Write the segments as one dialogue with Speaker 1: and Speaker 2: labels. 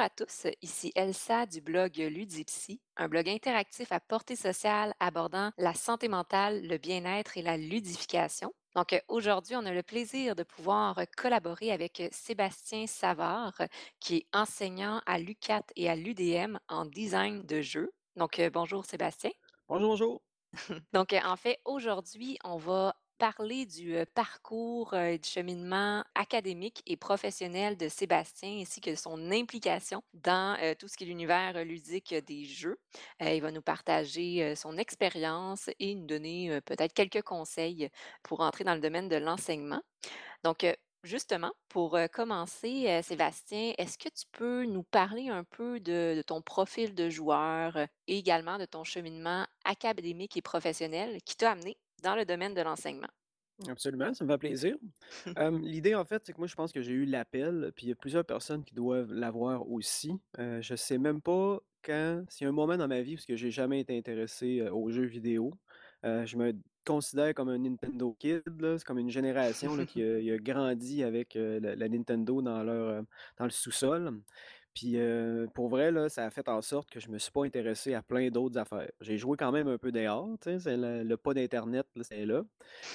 Speaker 1: Bonjour à tous, ici Elsa du blog Ludipsy, un blog interactif à portée sociale abordant la santé mentale, le bien-être et la ludification. Donc aujourd'hui, on a le plaisir de pouvoir collaborer avec Sébastien Savard, qui est enseignant à l'UCAT et à l'UDM en design de jeux. Donc euh, bonjour Sébastien.
Speaker 2: Bonjour, bonjour.
Speaker 1: Donc en fait, aujourd'hui, on va parler du parcours et du cheminement académique et professionnel de Sébastien ainsi que son implication dans tout ce qui est l'univers ludique des jeux. il va nous partager son expérience et nous donner peut-être quelques conseils pour entrer dans le domaine de l'enseignement. Donc, Justement, pour commencer, Sébastien, est-ce que tu peux nous parler un peu de, de ton profil de joueur et également de ton cheminement académique et professionnel qui t'a amené dans le domaine de l'enseignement.
Speaker 2: Absolument, ça me fait plaisir. l'idée, en fait, c'est que moi, je pense que j'ai eu l'appel, puis il y a plusieurs personnes qui doivent l'avoir aussi. Euh, je sais même pas quand, s'il y a un moment dans ma vie, parce que j'ai jamais été intéressé euh, aux jeux vidéo. Je me considère comme un Nintendo kid, C'est comme une génération qui a, grandi avec la, la Nintendo dans leur dans le sous-sol. Puis pour vrai, là, ça a fait en sorte que je me suis pas intéressé à plein d'autres affaires. J'ai joué quand même un peu dehors, tu sais, le, pas d'internet, c'est là.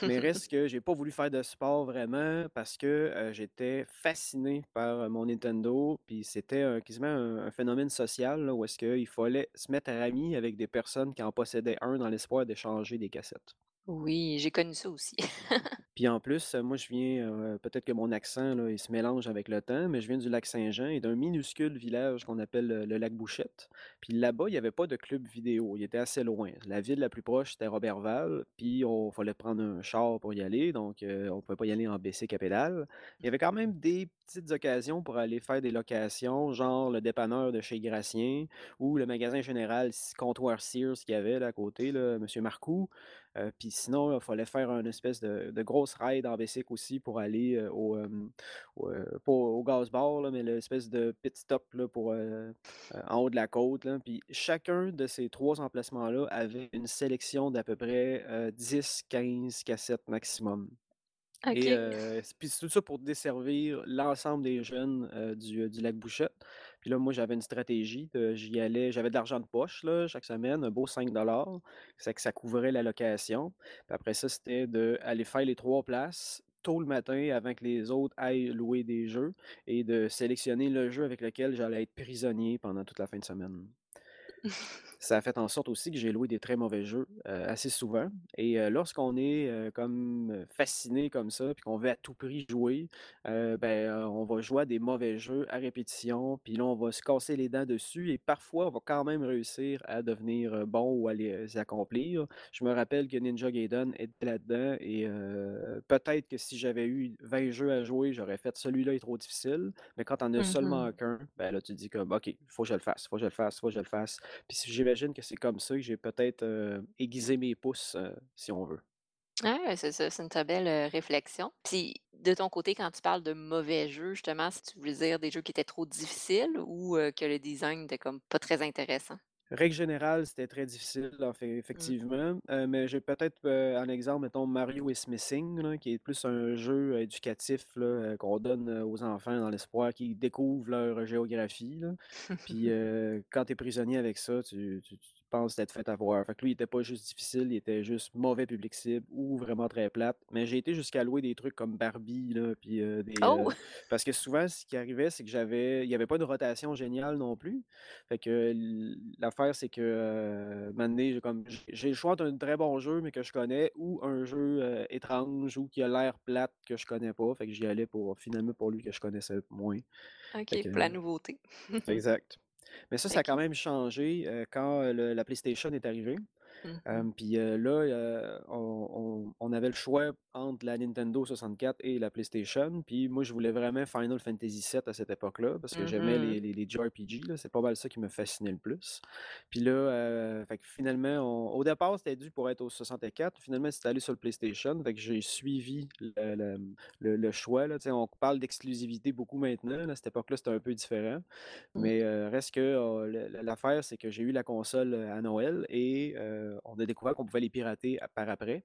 Speaker 2: Mais reste que j'ai pas voulu faire de sport vraiment parce que j'étais fasciné par mon Nintendo. Puis c'était quasiment un, phénomène social où est-ce qu'il fallait se mettre à ami avec des personnes qui en possédaient un dans l'espoir d'échanger des cassettes.
Speaker 1: Oui, j'ai connu ça aussi.
Speaker 2: Puis en plus, moi je viens, peut-être que mon accent là, il se mélange avec le temps, mais je viens du lac Saint-Jean et d'un minuscule village qu'on appelle le lac Bouchette. Puis là-bas, il n'y avait pas de club vidéo, il était assez loin. La ville la plus proche, c'était Robertval, puis on fallait prendre un char pour y aller, donc on ne pouvait pas y aller en BC à pédale. Il y avait quand même des petites occasions pour aller faire des locations, genre le dépanneur de chez Gracien ou le magasin général comptoir Sears qu'il y avait là à côté, là, M. Marcoux. puis sinon, il fallait faire une espèce de, de grosse ride en bicycle aussi pour aller au, pas au gaz bar, mais l'espèce de pit stop là, pour, en haut de la côte. Puis chacun de ces trois emplacements-là avait une sélection d'à peu près 10-15 cassettes maximum. Et puis c'est tout ça pour desservir l'ensemble des jeunes du, du lac Bouchette. Puis là, moi, j'avais une stratégie. J'y allais, j'avais de l'argent de poche là, chaque semaine, un beau 5 C'est que ça couvrait la location. Puis après ça, c'était d'aller faire les trois places tôt le matin avant que les autres aillent louer des jeux et de sélectionner le jeu avec lequel j'allais être prisonnier pendant toute la fin de semaine. Ça a fait en sorte aussi que j'ai loué des très mauvais jeux euh, assez souvent. Et euh, lorsqu'on est euh, comme fasciné comme ça, puis qu'on veut à tout prix jouer, ben, on va jouer à des mauvais jeux à répétition, puis là, on va se casser les dents dessus et parfois, on va quand même réussir à devenir bon ou à les accomplir. Je me rappelle que Ninja Gaiden était là-dedans et peut-être que si j'avais eu 20 jeux à jouer, j'aurais fait celui-là est trop difficile. Mais quand on as seulement
Speaker 1: Mmh
Speaker 2: qu'un, ben là, tu te dis comme OK, il faut que je le fasse, il faut que je le fasse, il faut que je le fasse. Puis si j'imagine que c'est comme ça que j'ai peut-être, aiguisé mes pouces, si on veut.
Speaker 1: Ah c'est ça, c'est une très belle, réflexion. Puis, de ton côté, quand tu parles de mauvais jeux, justement, si tu veux dire des jeux qui étaient trop difficiles ou, que le design était comme pas très intéressant?
Speaker 2: Règle générale, c'était très difficile, en fait,
Speaker 1: Mmh.
Speaker 2: effectivement, heu, mais j'ai peut-être, un exemple, mettons Mario is Missing, là, qui est plus un jeu éducatif, là, heu, qu'on donne, aux enfants dans l'espoir qu'ils découvrent leur géographie, là. Puis, heu, quand tu es prisonnier avec ça, tu tu tu t'être fait avoir. Fait que lui, il était pas juste difficile, il était juste mauvais public cible ou vraiment très plate. Mais j'ai été jusqu'à louer des trucs comme Barbie, là, puis, heu, des,
Speaker 1: Oh!
Speaker 2: parce que souvent, ce qui arrivait, c'est que j'avais il y avait pas de rotation géniale non plus. Fait que l'affaire, c'est que, moment donné, j'ai comme j'ai le choix entre un très bon jeu, mais que je connais, ou un jeu, étrange ou qui a l'air plate que je connais pas. Fait que j'y allais pour finalement pour lui que je connaissais moins.
Speaker 1: OK,
Speaker 2: que
Speaker 1: pour la nouveauté.
Speaker 2: exact. Mais ça, ça a quand même changé, quand, le la PlayStation est arrivée. Hem, puis, heu, là, heu, on on on avait le choix entre la Nintendo 64 et la PlayStation. Puis moi, je voulais vraiment Final Fantasy VII à cette époque-là parce que j'aimais
Speaker 1: Mmh
Speaker 2: les les les JRPG, c'est pas mal ça qui me fascinait le plus. Puis là, heu, fait que finalement, on au départ, c'était dû pour être au 64. Finalement, c'est allé sur le PlayStation. Fait que j'ai suivi le le, le le choix, là. On parle d'exclusivité beaucoup maintenant, là. À cette époque-là, c'était un peu différent.
Speaker 1: Mmh.
Speaker 2: Mais, reste que, le l'affaire, c'est que j'ai eu la console, à Noël et on a découvert qu'on pouvait les pirater à par après.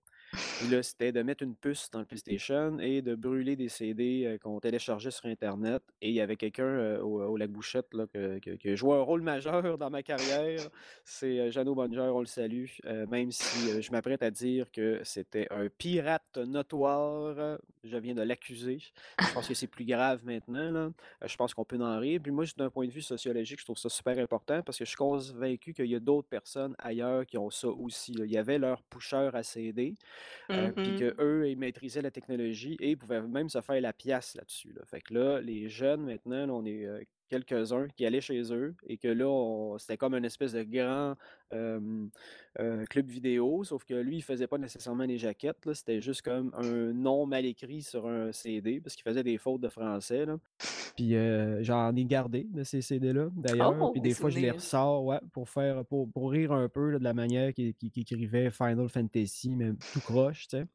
Speaker 2: Là, c'était de mettre une puce dans le PlayStation et de brûler des CD, heu, qu'on téléchargeait sur internet et il y avait quelqu'un, heu, au au Lac Bouchette qui a joué un rôle majeur dans ma carrière. C'est, Jeannot Bonger, on le salue, même si, je m'apprête à dire que c'était un pirate notoire, je viens de l'accuser. Je pense que c'est plus grave maintenant là, je pense qu'on peut en rire. Puis moi, d'un point de vue sociologique, je trouve ça super important parce que je suis convaincu qu'il y a d'autres personnes ailleurs qui ont ça aussi. Il y avait leur pusher à CD,
Speaker 1: Mmh
Speaker 2: heu, puis
Speaker 1: mh.
Speaker 2: qu'eux, ils maîtrisaient la technologie et ils pouvaient même se faire la pièce là-dessus, là. Fait que là, les jeunes maintenant, là, on est, heu, quelques-uns qui allaient chez eux et que là, c'était comme un espèce de grand, heu, club vidéo, sauf que lui, il faisait pas nécessairement les jaquettes, là, c'était juste comme un nom mal écrit sur un CD parce qu'il faisait des fautes de français, là. Puis, heu, j'en ai gardé de ces CD-là, d'ailleurs,
Speaker 1: Oh,
Speaker 2: puis
Speaker 1: des
Speaker 2: des fois, je les ressors, ouais, pour faire pour pour rire un peu, là, de la manière qu'il écrivait Final Fantasy, mais tout croche, tu sais?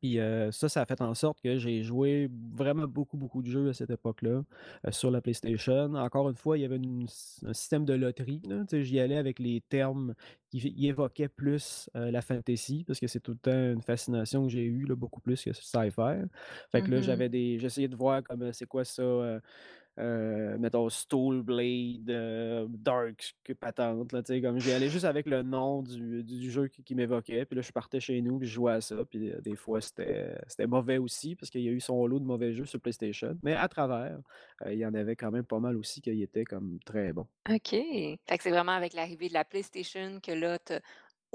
Speaker 2: Puis, ça, ça a fait en sorte que j'ai joué vraiment beaucoup, beaucoup de jeux à cette époque-là, sur la PlayStation. Encore une fois, il y avait une un système de loterie, j'y allais avec les termes qui évoquaient plus, la fantasy parce que c'est tout le temps une fascination que j'ai eue, là, beaucoup plus que sci-fi. Fait que là,
Speaker 1: mh.
Speaker 2: j'avais des j'essayais de voir comme, c'est quoi ça, heu, mettons Soul Blade, heu, Dark patente là, comme j'y allais juste avec le nom du du jeu qui m'évoquait, puis là, je partais chez nous, puis je jouais à ça, puis, heu, des fois, c'était mauvais aussi parce qu'il y a eu son lot de mauvais jeux sur PlayStation, mais à travers, heu, il y en avait quand même pas mal aussi qui étaient comme très bons.
Speaker 1: OK. Fait que c'est vraiment avec l'arrivée de la PlayStation que là,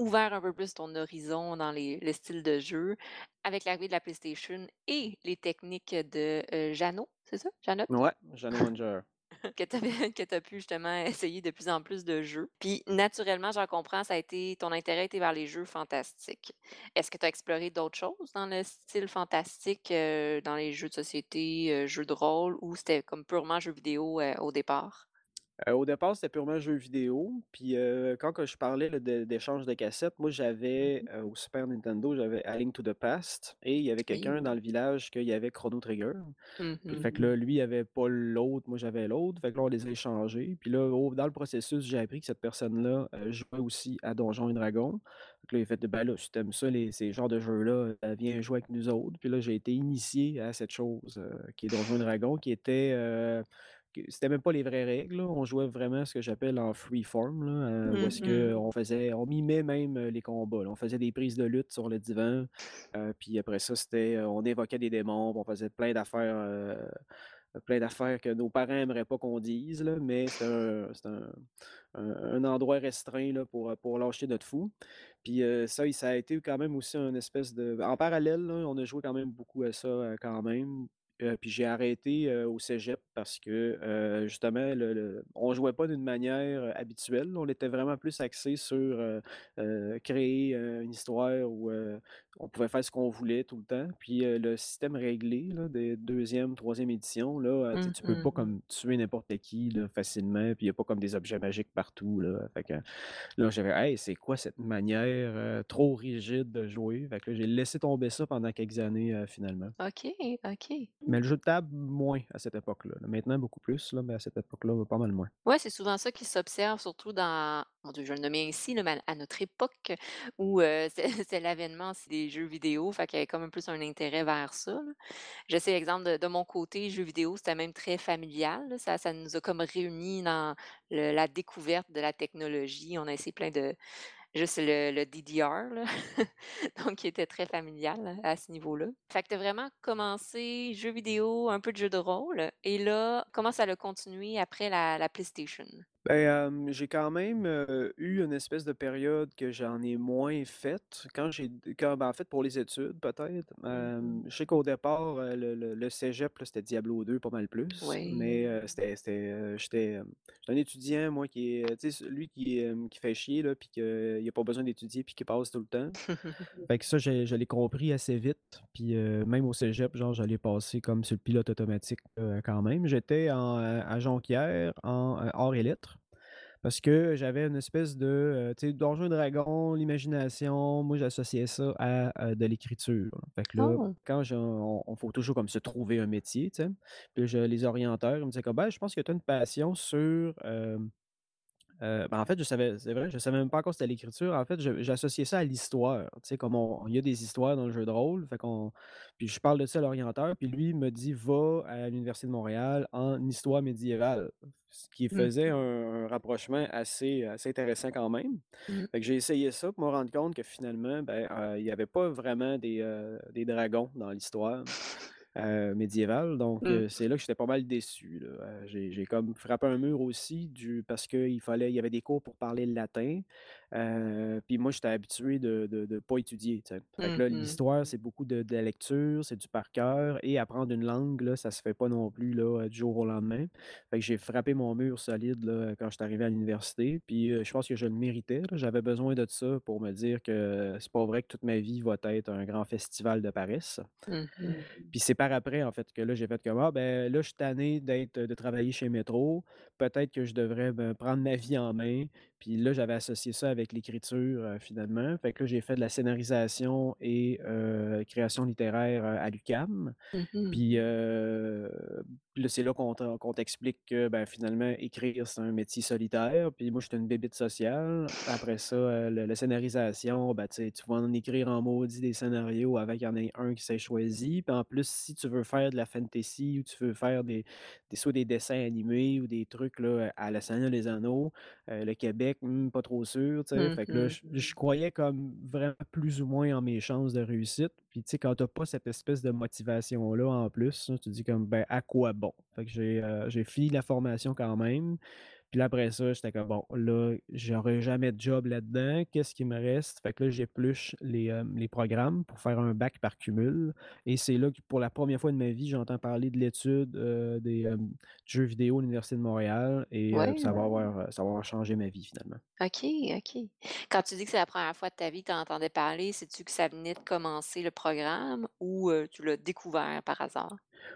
Speaker 1: ouvert un peu plus ton horizon dans les le style de jeu. Avec l'arrivée de la PlayStation et les techniques de, Jeannot, c'est ça? Jeannot?
Speaker 2: Ouais, Jeannot Manger.
Speaker 1: Que tu as pu justement essayer de plus en plus de jeux. Puis naturellement, j'en comprends, ça a été ton intérêt été vers les jeux fantastiques. Est-ce que tu as exploré d'autres choses dans le style fantastique, heu, dans les jeux de société, heu, jeux de rôle ou c'était comme purement jeux vidéo, heu, au départ?
Speaker 2: Heu, au départ, c'était purement jeux vidéo, puis, heu, quand que je parlais là de d'échange de cassettes, moi
Speaker 1: Mmh
Speaker 2: j'avais, heu, au Super Nintendo, j'avais A Link to the Past et il y avait
Speaker 1: Oui.
Speaker 2: quelqu'un dans le village qu'il y avait Chrono Trigger. Puis
Speaker 1: mh.
Speaker 2: fait que là, lui, il avait pas l'autre, moi j'avais l'autre, fait que là, on les a échangés. Puis là, dans le processus, j'ai appris que cette personne-là, jouait aussi à Donjons et Dragons. Donc là, il a fait: «Ben là, si tu aimes ça, les ces genres de jeux-là, viens jouer avec nous autres». Puis là, j'ai été initié à cette chose, qui est Donjons et Dragons, qui était, c'était même pas les vraies règles, là. On jouait vraiment ce que j'appelle en free form, là, heu, où
Speaker 1: Mmh
Speaker 2: est-ce qu'on faisait on mimait même, heu, les combats, là. On faisait des prises de lutte sur le divan, heu, puis après ça, c'était, heu, on évoquait des démons, on faisait plein d'affaires, plein d'affaires que nos parents aimeraient pas qu'on dise, là, mais c'était un un un endroit restreint, là, pour, pour lâcher notre fou. Puis, ça ça a été quand même aussi un espèce de en parallèle, on a joué quand même beaucoup à ça, quand même. Heu, puis j'ai arrêté, au cégep parce que, justement, le le on jouait pas d'une manière, habituelle. On était vraiment plus axé sur, créer, une histoire où, on pouvait faire ce qu'on voulait tout le temps. Puis, le système réglé, là, des 2e, 3e édition, là, tu
Speaker 1: Mmh
Speaker 2: tu peux pas
Speaker 1: mh.
Speaker 2: comme tuer n'importe qui, là, facilement, puis il y a pas comme des objets magiques partout, là. Fait que là, j'avais: «Hey, c'est quoi cette manière, trop rigide de jouer?» Fait que là, j'ai laissé tomber ça pendant quelques années, finalement.
Speaker 1: OK, OK.
Speaker 2: Mais le jeu de table, moins à cette époque-là. Maintenant, beaucoup plus, là, mais à cette époque-là, pas mal moins.
Speaker 1: Ouais, c'est souvent ça qui s'observe, surtout dans mon Dieu, je vais le nommer ainsi, mais à notre époque où, heu, c'est l'avènement des jeux vidéo, fait qu'il y avait comme un plus un intérêt vers ça. Je sais, exemple, de mon côté, jeux vidéo, c'était même très familial. Ça ça nous a comme réunis dans le la découverte de la technologie. On a essayé plein de juste le le DDR, donc qui était très familial à ce niveau-là. Fait que vraiment commencé jeux vidéo, un peu de jeux de rôle et là, comment ça l'a continué après la PlayStation?
Speaker 2: Ben, j'ai quand même, eu une espèce de période que j'en ai moins fait. Quand j'ai quand ben, en fait, pour les études peut-être.
Speaker 1: Mmh
Speaker 2: je sais qu'au départ, le le le cégep, là, c'était Diablo 2 pas mal plus, mais,
Speaker 1: Oui.
Speaker 2: heu, c'était c'était, j'étais, j'étais un étudiant, moi, qui est, tu sais, celui qui, qui fait chier, là, puis qu'il a pas besoin d'étudier, puis qui passe tout le temps. Fait que ça, j'ai je l'ai compris assez vite, puis, même au cégep, genre, j'allais passer comme sur le pilote automatique, quand même. J'étais en, à Jonquière en, arts et lettres parce que j'avais une espèce de, heu, tu sais, Donjons et Dragons, l'imagination, moi, j'associais ça à, de l'écriture. Fait que là,
Speaker 1: Oh!
Speaker 2: quand on faut toujours comme se trouver un métier, tu sais. Puis je les orienteurs, ils me disaient comme: «Ben, je pense que tu as une passion sur, hem» Heu, ben, en fait, je savais c'est vrai, je savais même pas encore c'était l'écriture. En fait, j'associais ça à l'histoire. Tu sais, comme on il y a des histoires dans le jeu de rôle, fait qu'on puis je parle de ça à l'orienteur, puis lui me dit: «Va à l'Université de Montréal en histoire médiévale». Ce qui
Speaker 1: Mmh.
Speaker 2: faisait un un rapprochement assez assez intéressant quand même.
Speaker 1: Mmh.
Speaker 2: Fait que j'ai essayé ça pour me rendre compte que finalement, ben, heu, il y avait pas vraiment des, heu, des dragons dans l'histoire heu, médiévale. Donc,
Speaker 1: Mmh.
Speaker 2: heu, c'est là que j'étais pas mal déçu. Heu, j'ai comme frappé un mur aussi du parce qu'il fallait il y avait des cours pour parler le latin. Heu, puis moi, j'étais habitué de de de pas étudier. Fait que
Speaker 1: Mmh
Speaker 2: là, l'histoire, c'est beaucoup de de la lecture, c'est du par cœur et apprendre une langue, là, ça se fait pas non plus, là, du jour au lendemain. Fait que j'ai frappé mon mur solide, là, quand j'étais arrivé à l'université. Puis, je pense que je le méritais. J'avais besoin de ça pour me dire que c'est pas vrai que toute ma vie va être un grand festival de paresse.
Speaker 1: Mh.
Speaker 2: Puis c'est par après, en fait, que là, j'ai fait comme: «Ah ben, là, je suis tanné d'être de travailler chez Métro. Peut-être que je devrais, ben, prendre ma vie en main». Puis là, j'avais associé ça avec l'écriture, heu, finalement. Fait que là, j'ai fait de la scénarisation et heu, création littéraire, heu, à l'UQAM.
Speaker 1: Mmh mh.
Speaker 2: Puis, là, c'est là qu'on qu'on t'explique que, ben, finalement, écrire, c'est un métier solitaire. Puis moi, j'étais une bébite sociale. Après ça, le la scénarisation, ben, tu vas en écrire en maudit des scénarios avant qu'il y en ait un qui s'est choisi. Puis en plus, si tu veux faire de la fantasy ou tu veux faire des des soit des dessins animés ou des trucs, là, à la Seigneur des Anneaux, heu, le Québec, mmh, pas trop sûr.
Speaker 1: Mmh
Speaker 2: Fait que là,
Speaker 1: mh.
Speaker 2: je je croyais comme vraiment plus ou moins en mes chances de réussite. Puis, tu sais, quand tu as pas cette espèce de motivation-là en plus, là, tu te dis comme: «Ben, à quoi bon?» Fait que j'ai, j'ai fini la formation quand même. Puis là, après ça, j'étais comme: «Bon, là, j'aurai jamais de job là-dedans. Qu'est-ce qui me reste?» Fait que là, j'épluche les, hem, les programmes pour faire un bac par cumul et c'est là que, pour la première fois de ma vie, j'entends parler de l'étude, heu, des, hem, jeux vidéo à l'Université de Montréal et
Speaker 1: Ouais,
Speaker 2: ça va avoir, ça va avoir changé ma vie finalement.
Speaker 1: OK, OK. Quand tu dis que c'est la première fois de ta vie que tu entendais parler, sais-tu que ça venait de commencer le programme ou, tu l'as découvert par hasard?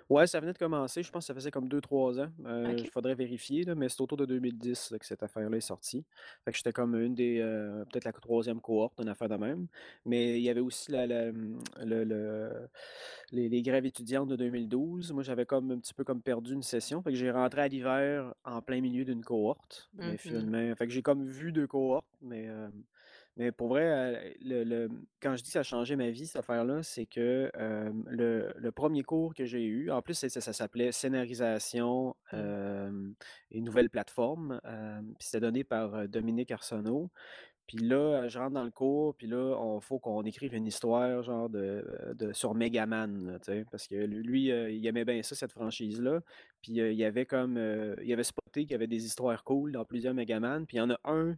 Speaker 2: Ouais, ça venait de commencer, je pense que ça faisait comme deux trois ans. il
Speaker 1: OK.
Speaker 2: faudrait vérifier là, mais c'est autour de 2010 là, que cette affaire-là est sortie. Fait que j'étais comme une des, heu, peut-être la troisième cohorte, une affaire de même. Mais il y avait aussi la la, mmh, le le les les grèves étudiantes de 2012. Moi, j'avais comme un petit peu comme perdu une session, fait que j'ai rentré à l'hiver en plein milieu d'une cohorte.
Speaker 1: Mmh
Speaker 2: Mais
Speaker 1: mh.
Speaker 2: finalement fait que j'ai comme vu 2 cohortes, mais, hem, mais pour vrai, le le quand je dis que ça a changé ma vie, cette affaire-là, c'est que, le le 1 cours que j'ai eu en plus, ça ça s'appelait scénarisation,
Speaker 1: Mmh.
Speaker 2: et nouvelles plateformes, hem, puis c'était donné par, Dominique Arsenault. Puis là, je rentre dans le cours, puis là, on faut qu'on écrive une histoire genre de, de sur Megaman, là, tu sais? Parce que lu lui, il aimait bien ça, cette franchise-là. Puis, heu, il y avait comme, heu, il avait spoté qu'il y avait des histoires cool dans plusieurs Megaman, puis il y en a un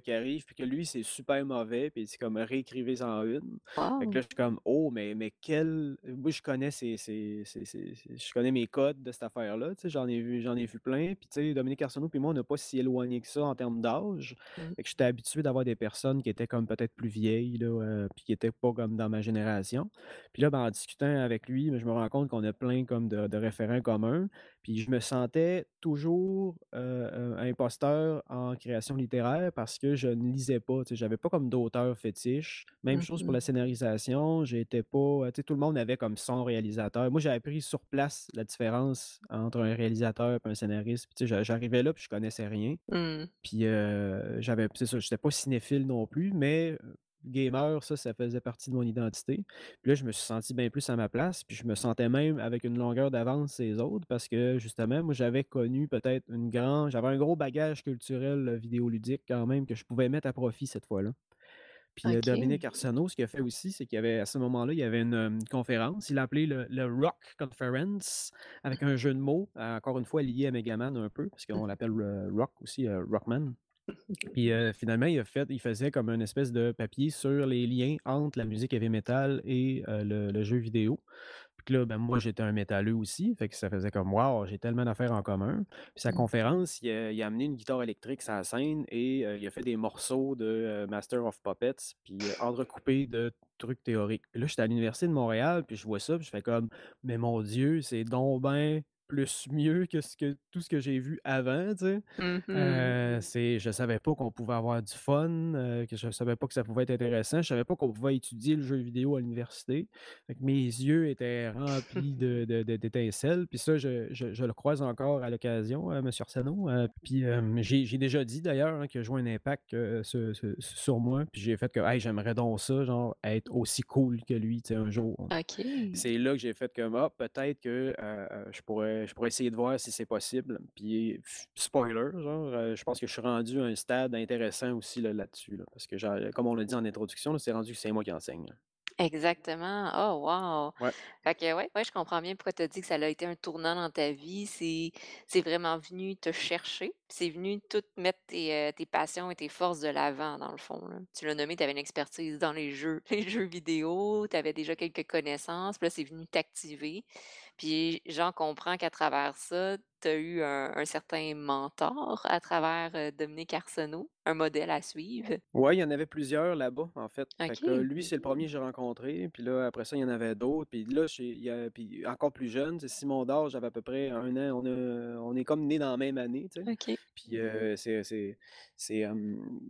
Speaker 2: qui arrive, puis que lui, c'est super mauvais, puis c'est comme réécrivez-en une. Fait que là,
Speaker 1: Wow!
Speaker 2: je suis comme: «Oh, mais mais quel» moi, je connais ces ces ces ces ces je connais mes codes de cette affaire-là, tu sais? J'en ai vu ai vu plein, puis tu sais, Dominique Arsenault puis moi, on n'est pas si éloignés que ça en termes d'âge.
Speaker 1: Mmh.
Speaker 2: Fait que j'étais habitué d'avoir des personnes qui étaient comme peut-être plus vieilles, là, heu, puis qui étaient pas comme dans ma génération. Puis là, ben, en discutant avec lui, ben, je me rends compte qu'on a plein comme de de référents communs. Puis je me sentais toujours, imposteur en création littéraire parce que je ne lisais pas, tu sais, j'avais pas comme d'auteur fétiche. Même
Speaker 1: Mmh
Speaker 2: chose pour
Speaker 1: mh.
Speaker 2: la scénarisation, j'étais pas, heu, tu sais, tout le monde avait comme son réalisateur. Moi, j'ai appris sur place la différence entre un réalisateur et un scénariste. Puis tu sais, j'a j'arrivais là, puis je connaissais rien.
Speaker 1: Mmh.
Speaker 2: Puis, heu, j'avais c'est ça, j'étais pas cinéphile non plus, mais, gamer, ça, ça faisait partie de mon identité. Puis là, je me suis senti bien plus à ma place, puis je me sentais même avec une longueur d'avance les autres parce que justement, moi, j'avais connu peut-être une grand j'avais un gros bagage culturel, heu, vidéoludique quand même que je pouvais mettre à profit cette fois-là. Puis,
Speaker 1: OK.
Speaker 2: Dominique Arsenault, ce qu'il a fait aussi, c'est qu'il y avait à ce moment-là, il y avait une, conférence, il l'a appelé le le Rock Conference avec un jeu de mots, euh, encore une fois lié à Megaman un peu, parce qu'on l'appelle, Rock aussi, Rockman. Puis, finalement, il a fait il faisait comme une espèce de papier sur les liens entre la musique heavy metal et le le jeu vidéo. Puis que là, ben, moi, j'étais un métalleux aussi, fait que ça faisait comme: «Waouh, j'ai tellement d'affaires en commun». Puis sa
Speaker 1: Mmh.
Speaker 2: conférence, il a il a amené une guitare électrique sur la scène et il a fait des morceaux de, Master of Puppets, puis, entrecoupés de trucs théoriques. Puis là, j'étais à l'Université de Montréal, puis je vois ça, puis je fais comme: «Mais mon Dieu, c'est donc ben plus mieux que ce que tout ce que j'ai vu avant, tu sais.
Speaker 1: Mmh
Speaker 2: c'est je savais pas qu'on pouvait avoir du fun, heu, que je savais pas que ça pouvait être intéressant. Je savais pas qu'on pouvait étudier le jeu vidéo à l'université. Mes yeux étaient remplis de d'étincelles, puis ça, je je je le croise encore à l'occasion, heu, monsieur Arsenault, puis, j'ai déjà dit d'ailleurs, hein, qu'il a joué un impact, sur moi, puis j'ai fait que: «Hey, j'aimerais donc ça, genre, être aussi cool que lui, tu sais, un jour».
Speaker 1: OK.
Speaker 2: C'est là que j'ai fait comme: «Ah, peut-être que, je pourrais je pourrais essayer de voir si c'est possible». Puis spoiler, genre, heu, je pense que je suis rendu à un stade intéressant aussi là là-dessus, là, parce que comme on l'a dit en introduction, c'est rendu que c'est moi qui enseigne.
Speaker 1: Exactement. Oh wow!
Speaker 2: Ouais.
Speaker 1: Fait que ouais, ouais, je comprends bien pourquoi tu as dit que ça a été un tournant dans ta vie. C'est vraiment venu te chercher, c'est venu tout mettre tes, heu, tes passions et tes forces de l'avant, dans le fond, là. Tu l'as nommé, tu avais une expertise dans les jeux les jeux vidéo, tu avais déjà quelques connaissances, puis là, c'est venu t'activer. Puis j'en comprends qu'à travers ça, tu as eu un un certain mentor à travers, Dominique Arsenault, un modèle à suivre?
Speaker 2: Ouais, il y en avait plusieurs là-bas, en fait. Que lui, c'est le premier que j'ai rencontré, puis là, après ça, il y en avait d'autres, puis là, j'ai il y a puis encore plus jeune, sais, Simon Dard, j'avais à peu près un an, on a on est comme nés dans la même année, tu sais. Puis, c'est c'est c'est,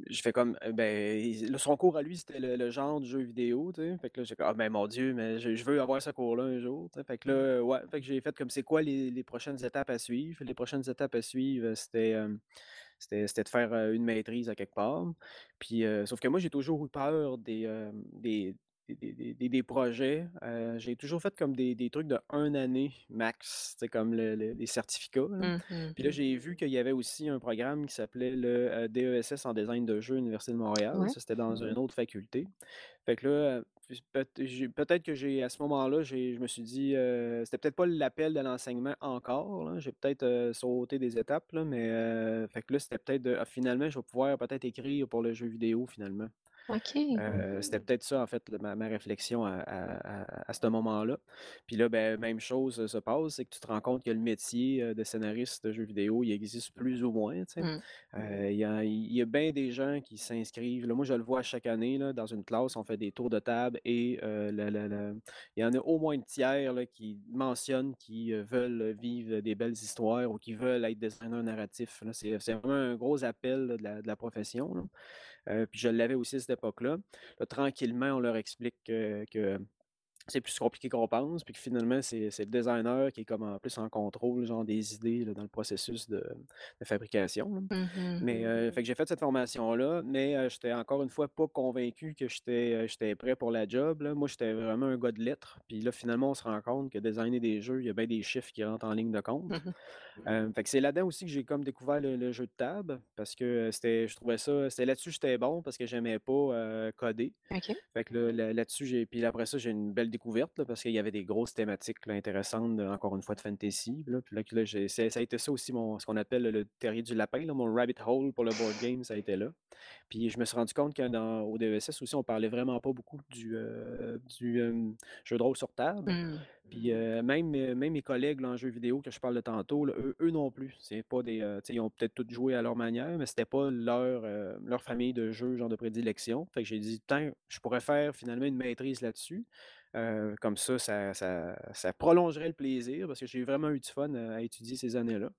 Speaker 2: je fais comme, ben, son cours à lui, c'était le le genre de jeu vidéo, tu sais. Fait que là, j'ai comme: «Ah ben, mon Dieu, mais je je veux avoir ce cours-là un jour», tu sais. Fait que là, ouais, fait que j'ai fait comme c'est quoi les les prochaines étapes à suivre? Les prochaines étapes à suivre, c'était, c'était c'était de faire, une maîtrise à quelque part. Puis, sauf que moi, j'ai toujours eu peur des, des des des des projets. J'ai toujours fait comme des des trucs de 1 année max, comme le le les certificats, là.
Speaker 1: Mmh mh.
Speaker 2: Puis là, j'ai vu qu'il y avait aussi un programme qui s'appelait le, DESS en design de jeu, Université de Montréal.
Speaker 1: Ouais.
Speaker 2: Ça, c'était dans une autre faculté. Fait que là, peut-être que j'ai à ce moment-là, je me suis dit, heu, c'était peut-être pas l'appel de l'enseignement encore. J'ai peut-être, heu, sauté des étapes, mais, heu, fait que là, c'était peut-être «Ah, finalement, je vais pouvoir peut-être écrire pour le jeu vidéo, finalement». Heu, c'était peut-être ça, en fait, ma ma réflexion à à à à ce moment-là. Puis là, ben, même chose, se passe, c'est que tu te rends compte que le métier, heu, de scénariste de jeux vidéo, il existe plus ou moins, tu sais.
Speaker 1: Mmh.
Speaker 2: Heu, il y a y a bien des gens qui s'inscrivent. Moi, je le vois chaque année, là, dans une classe, on fait des tours de table et heu, le le le il y en a au moins un tiers, là, qui mentionnent qu'ils, veulent vivre des belles histoires ou qui veulent être designer narratif, là. C'est vraiment un gros appel, là, de la de la profession, puis je l'avais aussi à cette époque-là. Là, tranquillement, on leur explique que que c'est plus compliqué qu'on pense, puis que finalement, c'est le designer qui est comme en plus en contrôle, genre des idées, là, dans le processus de de fabrication.
Speaker 1: Mmh mh.
Speaker 2: Mais, heu, fait que j'ai fait cette formation-là, mais, j'étais encore une fois pas convaincu que j'étais, prêt pour la job, là. Moi, j'étais vraiment un gars de lettres, puis là, finalement, on se rend compte que designer des jeux, il y a bien des chiffres qui rentrent en ligne de
Speaker 1: Mmh
Speaker 2: compte.
Speaker 1: mh.
Speaker 2: Hem, fait que c'est là-dedans aussi que j'ai comme découvert le le jeu de table parce que, c'était je trouvais ça c'était là-dessus que j'étais bon parce que j'aimais pas, coder. Fait que là là là-dessus, j'ai puis après ça, j'ai une belle découverte, là, parce qu'il y avait des grosses thématiques, là, intéressantes, encore une fois, de fantasy, là puis là là, j'ai ça a été ça aussi mon ce qu'on appelle le terrier du lapin, là, mon rabbit hole pour le board game, ça a été là. Puis je me suis rendu compte que dans au DESS aussi, on parlait vraiment pas beaucoup du, hem, jeu de rôle sur table.
Speaker 1: Mmh.
Speaker 2: Puis, heu, même, heu, même mes collègues en jeux vidéo que je parle de tantôt eux eux non plus. C'est pas des, ils ont peut-être tous joué à leur manière, mais c'était pas leur, leur famille de jeux, genre de prédilection. Fait que j'ai dit: «Tant je pourrais faire finalement une maîtrise là-dessus». Heu, comme ça, ça ça ça prolongerait le plaisir parce que j'ai vraiment eu du fun, heu, à étudier ces années-là.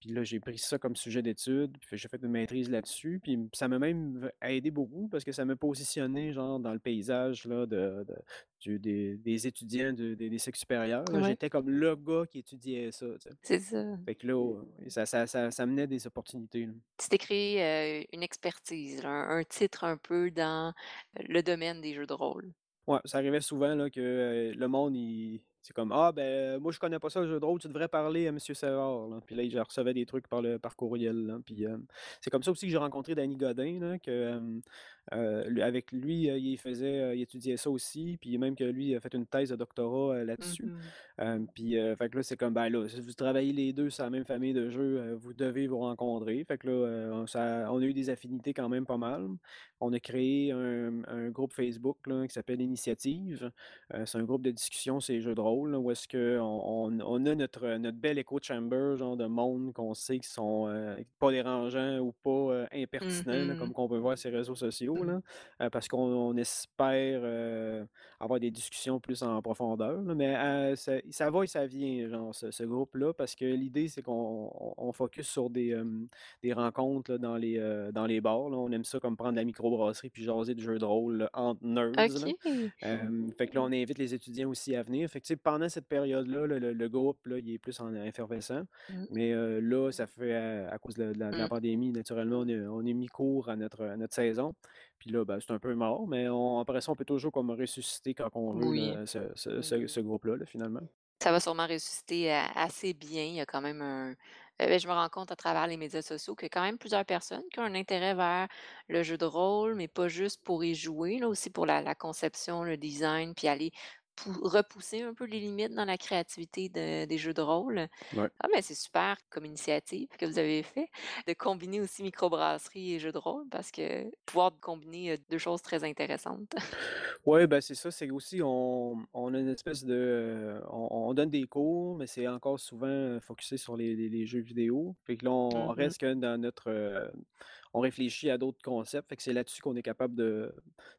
Speaker 2: Puis là, j'ai pris ça comme sujet d'étude, puis j'ai fait une maîtrise là-dessus, puis ça m'a même aidé beaucoup parce que ça m'a positionné genre dans le paysage là de de du des des étudiants de des des cycles supérieurs.
Speaker 1: Ouais,
Speaker 2: J'étais comme le gars qui étudiait ça, tu sais.
Speaker 1: c'est ça.
Speaker 2: Fait que là, oh, ça ça ça ça amenait des opportunités, là.
Speaker 1: Tu t'es créé, heu, une expertise, là, un un titre un peu dans, le domaine des jeux de rôle.
Speaker 2: Ouais, ça arrivait souvent là que, le monde il c'est comme: «Ah ben, moi je connais pas ça le jeu de tu devrais parler à monsieur Savard, là». Puis là, je recevais des trucs par le par courriel, là, puis, c'est comme ça aussi que j'ai rencontré Danny Godin, là, que, lui avec lui, heu, il faisait, heu, il étudiait ça aussi, puis même que lui, il a fait une thèse de doctorat, là-dessus.
Speaker 1: mh.
Speaker 2: Hem, puis, fait que là, c'est comme, ben là, si vous travaillez les 2 sur la même famille de jeux, vous devez vous rencontrer. Fait que là, on ça on a eu des affinités quand même pas mal. On a créé un un groupe Facebook, là, qui s'appelle Initiative. C'est un groupe de discussion sur les jeux de rôle. là, où est-ce qu'on on on a notre, notre belle echo chamber, genre de monde qu'on sait qui sont, pas dérangeants ou pas, impertinents, là,
Speaker 1: mh.
Speaker 2: comme qu'on peut voir sur les réseaux sociaux, Là. Parce qu'on on espère, avoir des discussions plus en profondeur, là. Mais, ça ça va et ça vient, genre, ce ce groupe-là, parce que l'idée, c'est qu'on on on focus sur des, des rencontres, là, dans les, dans les bars, là. On aime ça comme prendre la microbrasserie puis jaser de jeux de rôle, entre nerds, fait que là, on invite les étudiants aussi à venir. Fait que, pendant cette période-là, là, le le groupe, là, il est plus en effervescent.
Speaker 1: Mmh.
Speaker 2: Mais, là, ça fait à à cause de la de de
Speaker 1: Mmh.
Speaker 2: pandémie, naturellement, on a mis court à notre, à notre saison. Puis là, ben, c'est un peu mort, mais on après ça, on peut toujours comme ressusciter quand on veut,
Speaker 1: Oui.
Speaker 2: là, ce ce ce ce groupe-là, là, finalement.
Speaker 1: Ça va sûrement ressusciter a assez bien. Il y a quand même un heu, beh, je me rends compte à travers les médias sociaux qu'il y a quand même plusieurs personnes qui ont un intérêt vers le jeu de rôle, mais pas juste pour y jouer, là, aussi pour la la conception, le design, puis aller repousser un peu les limites dans la créativité de des jeux de rôle.
Speaker 2: Ouais.
Speaker 1: Ah, mais c'est super comme initiative que vous avez fait, de combiner aussi microbrasserie et jeux de rôle parce que pouvoir combiner, heu, 2 choses très intéressantes.
Speaker 2: Ouais, ben, c'est ça, c'est aussi on on a une espèce de, heu, on on donne des cours, mais c'est encore souvent, heu, focusé sur les les les jeux vidéo. Fait que là, on
Speaker 1: Mmh mh.
Speaker 2: reste que dans notre, on réfléchit à d'autres concepts. Fait que c'est là-dessus qu'on est capable de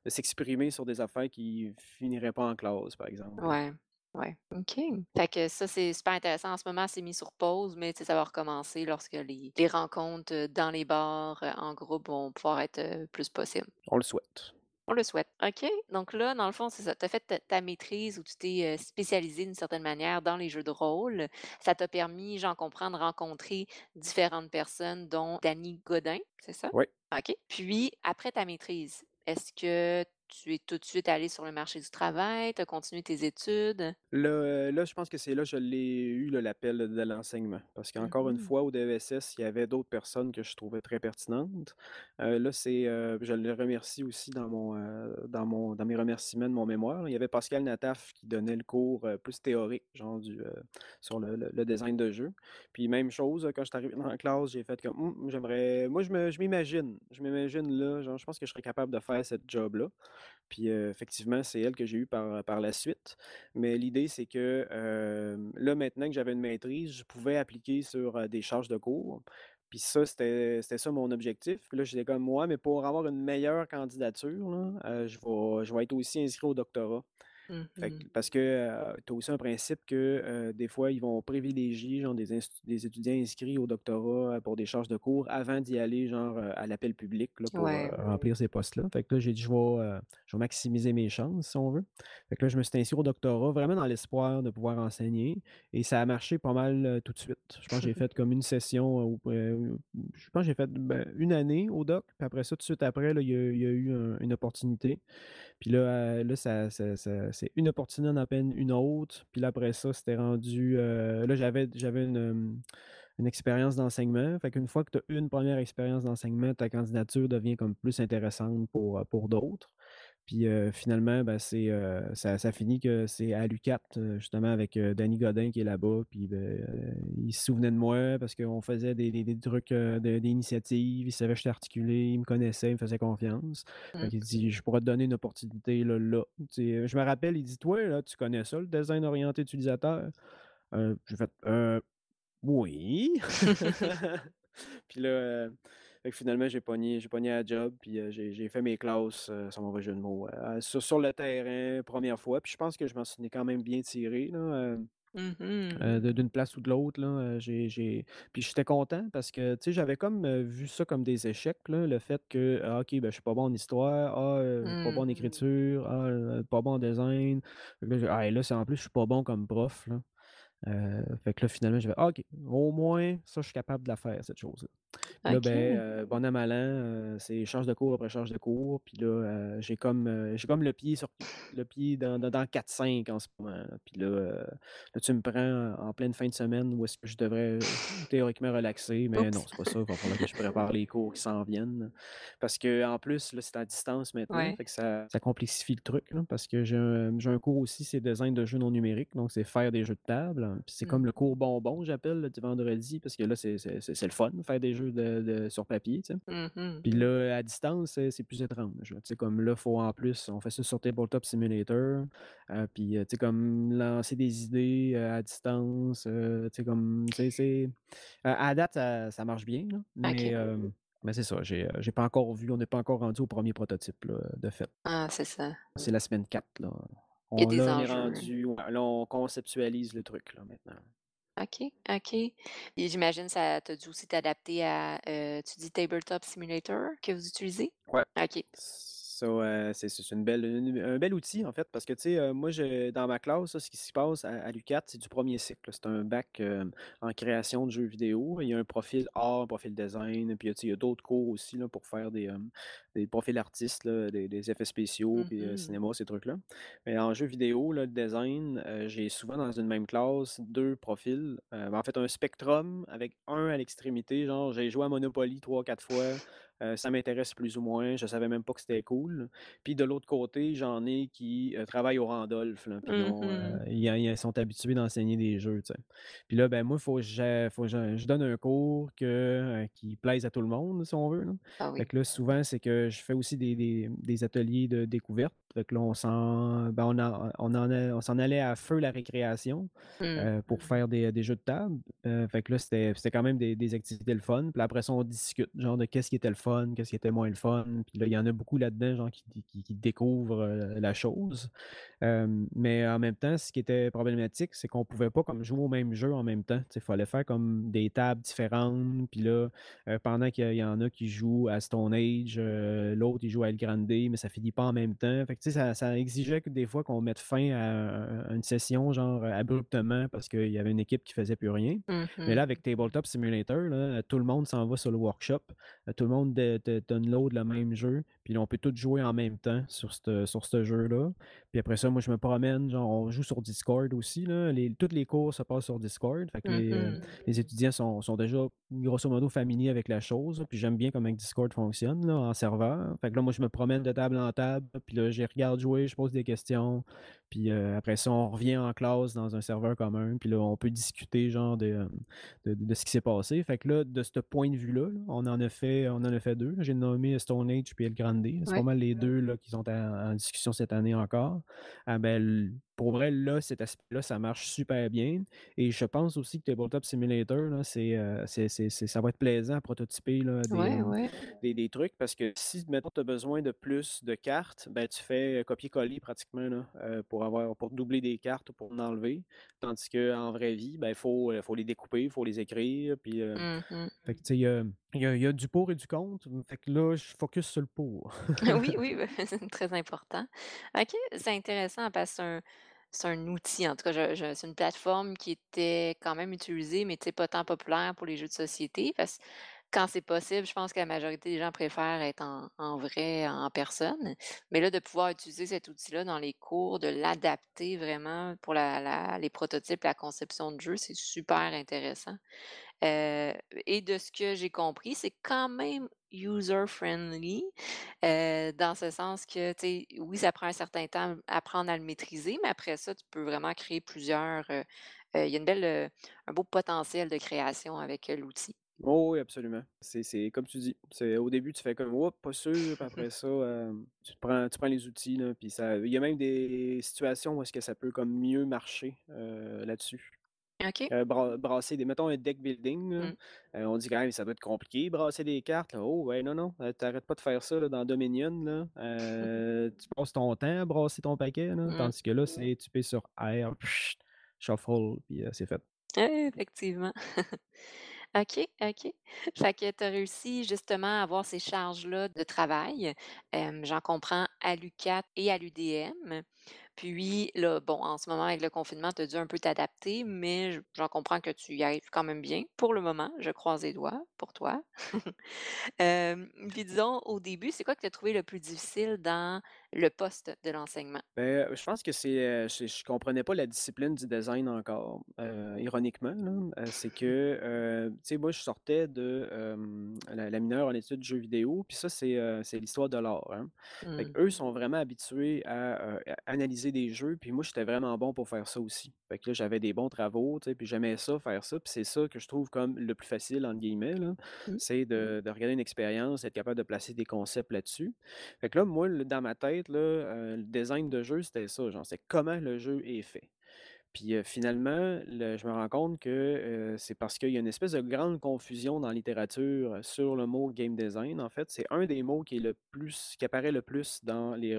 Speaker 2: de s'exprimer sur des affaires qui finiraient pas en classe, par exemple.
Speaker 1: Ouais, ouais, OK. Fait que ça, c'est super intéressant. En ce moment, c'est mis sur pause, mais ça va recommencer lorsque les les rencontres, heu, dans les bars, heu, en groupe vont pouvoir être, heu, plus possibles.
Speaker 2: On le souhaite.
Speaker 1: On le souhaite. OK? Donc là, dans le fond, c'est ça. Tu as fait ta ta maîtrise où tu t'es, heu, spécialisé d'une certaine manière dans les jeux de rôle. Ça t'a permis, j'en comprends, de rencontrer différentes personnes, dont Dany Godin, c'est ça?
Speaker 2: Oui.
Speaker 1: OK. Puis, après ta maîtrise, est-ce que tu es tout de suite allé sur le marché du travail? Tu as continué tes études?
Speaker 2: Là, là, je pense que c'est là, je l'ai eu, l'appel de l'enseignement. Parce
Speaker 1: Mmh
Speaker 2: qu'encore une
Speaker 1: mh.
Speaker 2: fois, au DESS, il y avait d'autres personnes que je trouvais très pertinentes. Heu, là, c'est, heu, je le remercie aussi dans mon, heu, dans mon dans mes remerciements de mon mémoire. Il y avait Pascal Nataf qui donnait le cours, plus théorique, genre du, sur le le le design de jeu. Puis même chose, quand je suis arrivé dans la classe, j'ai fait comme: «Mmh, j'aimerais» moi, je me je m'imagine je m'imagine là, genre, je pense que je serais capable de faire cette job-là. Puis, effectivement, c'est elle que j'ai eue par par la suite. Mais l'idée, c'est que, là, maintenant que j'avais une maîtrise, je pouvais appliquer sur, des charges de cours. Puis ça, c'était ça mon objectif. Puis là, j'étais comme: «Ouais, mais pour avoir une meilleure candidature, là, je vais je vais être aussi inscrit au doctorat».
Speaker 1: Mmh
Speaker 2: Fait que parce que, tu as aussi un principe que, des fois, ils vont privilégier genre des instu des étudiants inscrits au doctorat, pour des charges de cours avant d'y aller genre, à l'appel public là pour,
Speaker 1: Ouais.
Speaker 2: remplir ces postes-là. Fait que là, j'ai dit: «Je vais, je vais maximiser mes chances», si on veut. Fait que là, je me suis inscrit au doctorat vraiment dans l'espoir de pouvoir enseigner et ça a marché pas mal, tout de suite. Je pense que j'ai fait comme une session, je pense que j'ai fait, ben, 1 année au doc, puis après ça, tout de suite après, là, il y a il y a eu un une opportunité. Puis là, heu, là, c'est une opportunité en appelle une autre. Puis là, après ça, c'était rendu, heu, là, j'avais j'avais une, hem, une expérience d'enseignement. Fait qu'une fois que tu as une première expérience d'enseignement, ta candidature devient comme plus intéressante pour, pour d'autres. Puis, finalement, ben, c'est, ça ça finit que c'est à l'UQAT, heu, justement avec, Dany Godin qui est là-bas. Puis, ben, il se souvenait de moi parce qu'on faisait des des des trucs, d'initiative. Il savait que j'étais articulé, il me connaissait, il me faisait confiance. Qu'il dit: «Je pourrais te donner une opportunité là, là». Je me rappelle, il dit: «Toi, là, tu connais ça, le design orienté utilisateur?» J'ai fait: «Heu, oui». Puis là, fait que finalement, j'ai pogné j'ai pogné la job, puis, heu, j'ai fait mes classes, heu, sans mauvais jeu de mots, heu, sur sur le terrain, première fois. Puis je pense que je m'en suis quand même bien tiré là, heu
Speaker 1: Mmh
Speaker 2: d'une place ou de l'autre là, j'ai j'ai puis j'étais content parce que, tu sais, j'avais comme, vu ça comme des échecs là, le fait que, ah OK, ben, je suis pas bon en histoire, ah, pas bon
Speaker 1: Mmh.
Speaker 2: en écriture, ah, pas bon en design. Là, ah et là, c'est en plus, je suis pas bon comme prof là. Fait que là, finalement, fait: «Ah OK, au moins ça, je suis capable de la faire cette chose-là». Puis là, ben, heu, bon an mal an, heu, c'est charge de cours après charge de cours. Puis là, heu, j'ai comme, j'ai comme le pied sur le pied dans dans dans 4-5 en ce moment. Puis là, là, tu me prends en pleine fin de semaine où est-ce que je devrais, théoriquement relaxer, mais non, c'est pas ça. Il va falloir que je prépare les cours qui s'en viennent. Parce qu'en plus, là, c'est à distance maintenant,
Speaker 1: Ouais.
Speaker 2: fait que ça ça complexifie le truc, là, parce que j'ai un j'ai un cours aussi, c'est design de jeux non numériques, donc c'est faire des jeux de table. Puis c'est
Speaker 1: Mmh.
Speaker 2: comme le cours bonbon, j'appelle, là, du vendredi, parce que là, c'est c'est c'est c'est le fun, faire des jeu de de sur papier.
Speaker 1: Mmh mh.
Speaker 2: Puis là, à distance, c'est plus étrange, sais, comme là, faut en plus on fait ça sur Tabletop Simulator, heu, puis, heu, tu sais, comme lancer des idées, heu, à distance, heu, tu sais, comme, c'est à date, ça ça marche bien, là, mais, mais c'est ça, j'ai, j'ai pas encore vu on n'est pas encore rendu au premier prototype, là, de fait.
Speaker 1: Ah, c'est ça.
Speaker 2: C'est la semaine 4 là.
Speaker 1: Il y a
Speaker 2: On
Speaker 1: des
Speaker 2: là, on est rendu là, on conceptualise le truc, là, maintenant.
Speaker 1: OK, OK. Et j'imagine ça tu as dû aussi t'adapter à, heu, tu dis Tabletop Simulator que vous utilisez?
Speaker 2: Ouais.
Speaker 1: OK.
Speaker 2: C'est une belle une un bel outil, en fait, parce que, tu sais, moi, je dans ma classe, là, ce qui se passe à à l'UQAT, c'est du premier cycle. C'est un bac, en création de jeux vidéo. Il y a un profil art, un profil design, puis, tu sais, il y a d'autres cours aussi, là, pour faire des, des profils artistes, là, des des effets spéciaux,
Speaker 1: Mmh
Speaker 2: puis, heu,
Speaker 1: mh.
Speaker 2: cinéma, ces trucs-là. Mais en jeu vidéo, là, le design, j'ai souvent dans une même classe 2 profils, ben, en fait, un spectrum avec un à l'extrémité, genre, j'ai joué à Monopoly trois quatre fois, heu, ça m'intéresse plus ou moins, je savais même pas que c'était cool. Puis de l'autre côté, j'en ai qui, heu, travaillent au Randolph, là, puis ils
Speaker 1: Mmh
Speaker 2: ils sont habitués d'enseigner des jeux. Puis là, ben, moi, faut que je faut que je je donne un cours que, qui plaise à tout le monde, si on veut, là.
Speaker 1: Ah
Speaker 2: Fait que là, souvent, c'est que je fais aussi des des des ateliers de découverte. Fait que là, on s'en ben, on en on en a on s'en allait à feu la récréation,
Speaker 1: Mmh.
Speaker 2: pour faire des des jeux de table. Fait que là, c'était quand même des des activités le fun. Puis après ça, on discute, genre de qu'est-ce qui était le fun, qu'est-ce qui était moins le fun. Puis là, il y en a beaucoup là-dedans, genre qui qui qui découvrent, heu, la chose. Mais en même temps, ce qui était problématique, c'est qu'on pouvait pas comme jouer au même jeu en même temps. Il fallait faire comme des tables différentes. Puis là, heu, pendant qu'il y en a qui jouent à Stone Age, heu, l'autre il joue à El Grande, mais ça finit pas en même temps. Fait que ça ça exigeait que des fois qu'on mette fin à à une session genre, abruptement parce qu'il y avait une équipe qui faisait plus rien.
Speaker 1: Mmh
Speaker 2: Mais là,
Speaker 1: mh.
Speaker 2: avec Tabletop Simulator, là, tout le monde s'en va sur le workshop. Tout le monde de de download le même jeu, puis là, on peut tous jouer en même temps sur c'te sur ce jeu-là. Puis après ça, moi, je me promène, genre, on joue sur Discord aussi, là. Les toutes les cours se passent sur Discord. Fait que les, heu,
Speaker 1: mh.
Speaker 2: les étudiants sont sont déjà grosso modo familiers avec la chose. Puis j'aime bien comment Discord fonctionne, là, en serveur. Fait que là, moi, je me promène de table en table, puis là, je regarde jouer, je pose des questions. Puis, heu, après ça, on revient en classe dans un serveur commun, puis là, on peut discuter genre de, hem, de de ce qui s'est passé. Fait que là, de ce point de vue-là, là, on en a fait on en a fait 2. J'ai nommé Stone Age puis El Grande. C'est pas
Speaker 1: Ouais.
Speaker 2: mal les 2 là, qui sont en en discussion cette année encore. Ah ben, pour vrai, là, cet aspect-là, ça marche super bien et je pense aussi que Tabletop Simulator, là, c'est, heu, c'est c'est ça va être plaisant à prototyper, là, des,
Speaker 1: Ouais,
Speaker 2: hem,
Speaker 1: ouais.
Speaker 2: des des trucs parce que si, mettons, tu as besoin de plus de cartes, ben, tu fais copier-coller pratiquement, là, pour avoir pour doubler des cartes ou pour en enlever. Tandis qu'en vraie vie, ben, il faut, heu, faut les découper, il faut les écrire, puis,
Speaker 1: Mmh mh.
Speaker 2: fait que, tu sais, il y a il y a du pour et du contre. Fait que là, je focus sur le pour.
Speaker 1: Oui, oui, c'est très important. OK, c'est intéressant parce que c'est un outil, en tout cas, je c'est une plateforme qui était quand même utilisée, mais pas tant populaire pour les jeux de société. Parce que quand c'est possible, je pense que la majorité des gens préfèrent être en vrai, en personne. Mais là, de pouvoir utiliser cet outil-là dans les cours, de l'adapter vraiment pour la les prototypes, la conception de jeu, c'est super intéressant. Heu et de ce que j'ai compris, c'est quand même user friendly, heu, dans ce sens que, tu sais, oui, ça prend un certain temps apprendre à le maîtriser, mais après ça, tu peux vraiment créer plusieurs, heu heu, il y a une belle, un beau potentiel de création avec, l'outil.
Speaker 2: Oh oui, absolument. C'est comme tu dis, au début, tu fais comme: «Oups, pas sûr», puis après ça, tu prends tu prends les outils, là, puis ça il y a même des situations où est-ce que ça peut comme mieux marcher, là-dessus. Bra brasser des mettons un deck building, là,
Speaker 1: Mmh.
Speaker 2: heu, on dit quand même ça doit être compliqué brasser des cartes, là. Oh ouais, non, non, heu, tu arrêtes pas de faire ça, là, dans Dominion, là, tu passes ton temps à brasser ton paquet, là,
Speaker 1: Mmh.
Speaker 2: tandis que là, c'est tu pèses sur R, shuffle, puis c'est fait.
Speaker 1: Ouais, effectivement. OK, OK. Fait que tu as réussi justement à avoir ces charges-là de travail, j'en comprends à l'UQAT et à l'UDM. Puis là, bon, en ce moment, avec le confinement, tu as dû un peu t'adapter, mais j'en comprends que tu y arrives quand même bien pour le moment. Je croise les doigts pour toi. Puis disons, au début, c'est quoi que tu as trouvé le plus difficile dans, le poste de l'enseignement?
Speaker 2: Heu, je pense que c'est, je comprenais pas la discipline du design encore, ironiquement c'est que, tu sais, moi je sortais de, la la mineure en études jeux vidéo, puis ça c'est, l'histoire de l'art, hein.
Speaker 1: Mmh.
Speaker 2: qu'eux sont vraiment habitués à, analyser des jeux, puis moi j'étais vraiment bon pour faire ça aussi. Fait que là, j'avais des bons travaux, tu sais, puis j'aimais ça, faire ça, puis c'est ça que je trouve comme «le plus facile» entre guillemets
Speaker 1: Mmh.
Speaker 2: c'est de de regarder une expérience, être capable de placer des concepts là-dessus. Fait que là, moi, dans ma tête le design de jeu, c'était ça, genre, c'est comment le jeu est fait. Puis, finalement, le je me rends compte que, c'est parce qu'il y a une espèce de grande confusion dans la littérature sur le mot game design. En fait, c'est un des mots qui est le plus qui apparaît le plus dans les,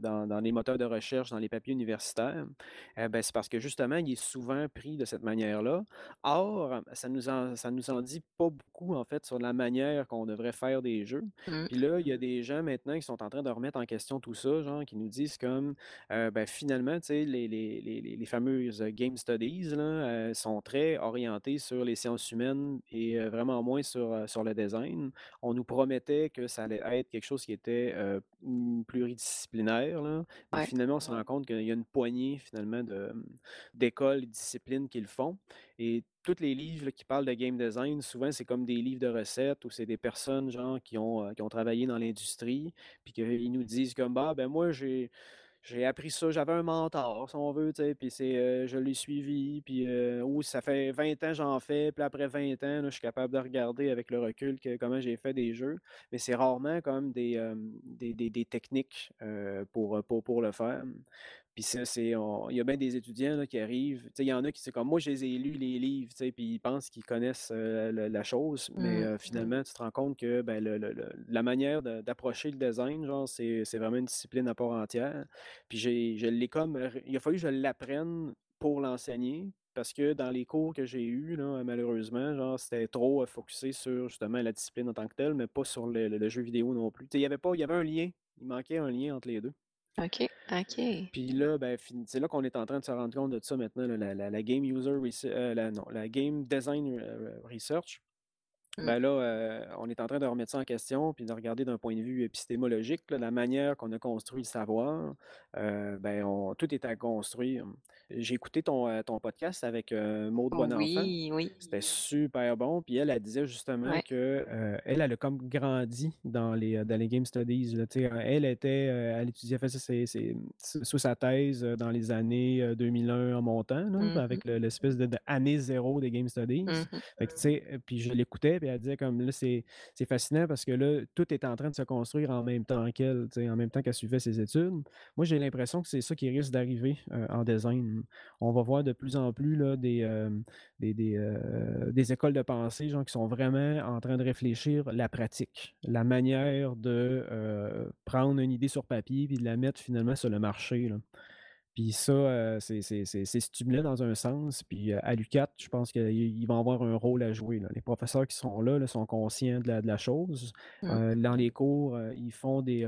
Speaker 2: dans dans les moteurs de recherche, dans les papiers universitaires. Eh beh, c'est parce que justement, il est souvent pris de cette manière-là. Or, ça nous en ça nous en dit pas beaucoup, en fait, sur la manière qu'on devrait faire des jeux.
Speaker 1: Mmh.
Speaker 2: Puis là, il y a des gens maintenant qui sont en train de remettre en question tout ça, genre, qui nous disent comme, ben, finalement, tu sais, les les les les les fameuses game studies là, heu, sont très orientées sur les sciences humaines et heu, vraiment moins sur, sur le design. On nous promettait que ça allait être quelque chose qui était, pluridisciplinaire là, mais
Speaker 1: Ouais.
Speaker 2: finalement, on se rend compte qu'il y a une poignée finalement d'écoles et disciplines qui le font et tous les livres là qui parlent de game design, souvent c'est comme des livres de recettes ou c'est des personnes genre qui ont, qui ont travaillé dans l'industrie, puis qu'ils nous disent comme: «Bah, ben, moi j'ai j'ai appris ça, j'avais un mentor si on veut, tu sais, puis c'est, heu, je l'ai suivi, puis, heu, ou ça fait 20 ans j'en fais, puis après 20 ans, je suis capable de regarder avec le recul que comment j'ai fait des jeux». Mais c'est rarement comme des, hem, des des des techniques, heu, pour, pour pour le faire. Puis ça, c'est il y a bien des étudiants là qui arrivent, il y en a qui c'est comme moi je les ai lus les livres, puis ils pensent qu'ils connaissent, le la chose, mais,
Speaker 1: Mmh.
Speaker 2: heu, finalement tu te rends compte que, ben, le le le la manière de d'approcher le design, genre, c'est vraiment une discipline à part entière. Puis j'ai je l'ai comme il a fallu que je l'apprenne pour l'enseigner, parce que dans les cours que j'ai eus là, malheureusement, genre, c'était trop, heu, focusé sur justement la discipline en tant que telle, mais pas sur le le le jeu vidéo non plus. Il y avait pas il y avait un lien, il manquait un lien entre les 2.
Speaker 1: OK, OK.
Speaker 2: Puis là, ben, c'est là qu'on est en train de se rendre compte de ça maintenant, là, la la la game user heu, la non, la game design, heu, research.
Speaker 1: Mmh.
Speaker 2: Ben, là, heu, on est en train de remettre ça en question, puis de regarder d'un point de vue épistémologique, là, la manière qu'on a construit le savoir. Heu, ben, on tout est à construire. J'ai écouté ton, heu, ton podcast avec, heu, Maude Bonenfant.
Speaker 1: Oui, oui.
Speaker 2: C'était super bon, puis elle, elle disait justement
Speaker 1: Ouais.
Speaker 2: que, elle, elle a comme grandi dans les, dans les game studies, là, sais, elle était, elle étudiait, ses, mmh, sous sa thèse, dans les années, heu, 2001 en montant, là,
Speaker 1: Mmh mh.
Speaker 2: avec le l'espèce de d'année 0 des game studies.
Speaker 1: Mmh mh.
Speaker 2: Fait que, tu sais, heu, puis je l'écoutais, elle comme là, c'est fascinant parce que là, tout est en train de se construire en même temps qu'elle, en même temps qu'elle suivait ses études. Moi, j'ai l'impression que c'est ça qui risque d'arriver, heu, en design. On va voir de plus en plus là des, hem, des heu, des écoles de pensée, qui sont vraiment en train de réfléchir la pratique, la manière de, prendre une idée sur papier puis de la mettre finalement sur le marché. Puis ça, heu, c'est stimulant dans un sens, puis, heu, à l'UQAT, je pense qu'ils ils vont avoir un rôle à jouer, là. Les professeurs qui sont là, là, sont conscients de la de la chose.
Speaker 1: Mmh.
Speaker 2: Heu, dans les cours, heu, ils font des,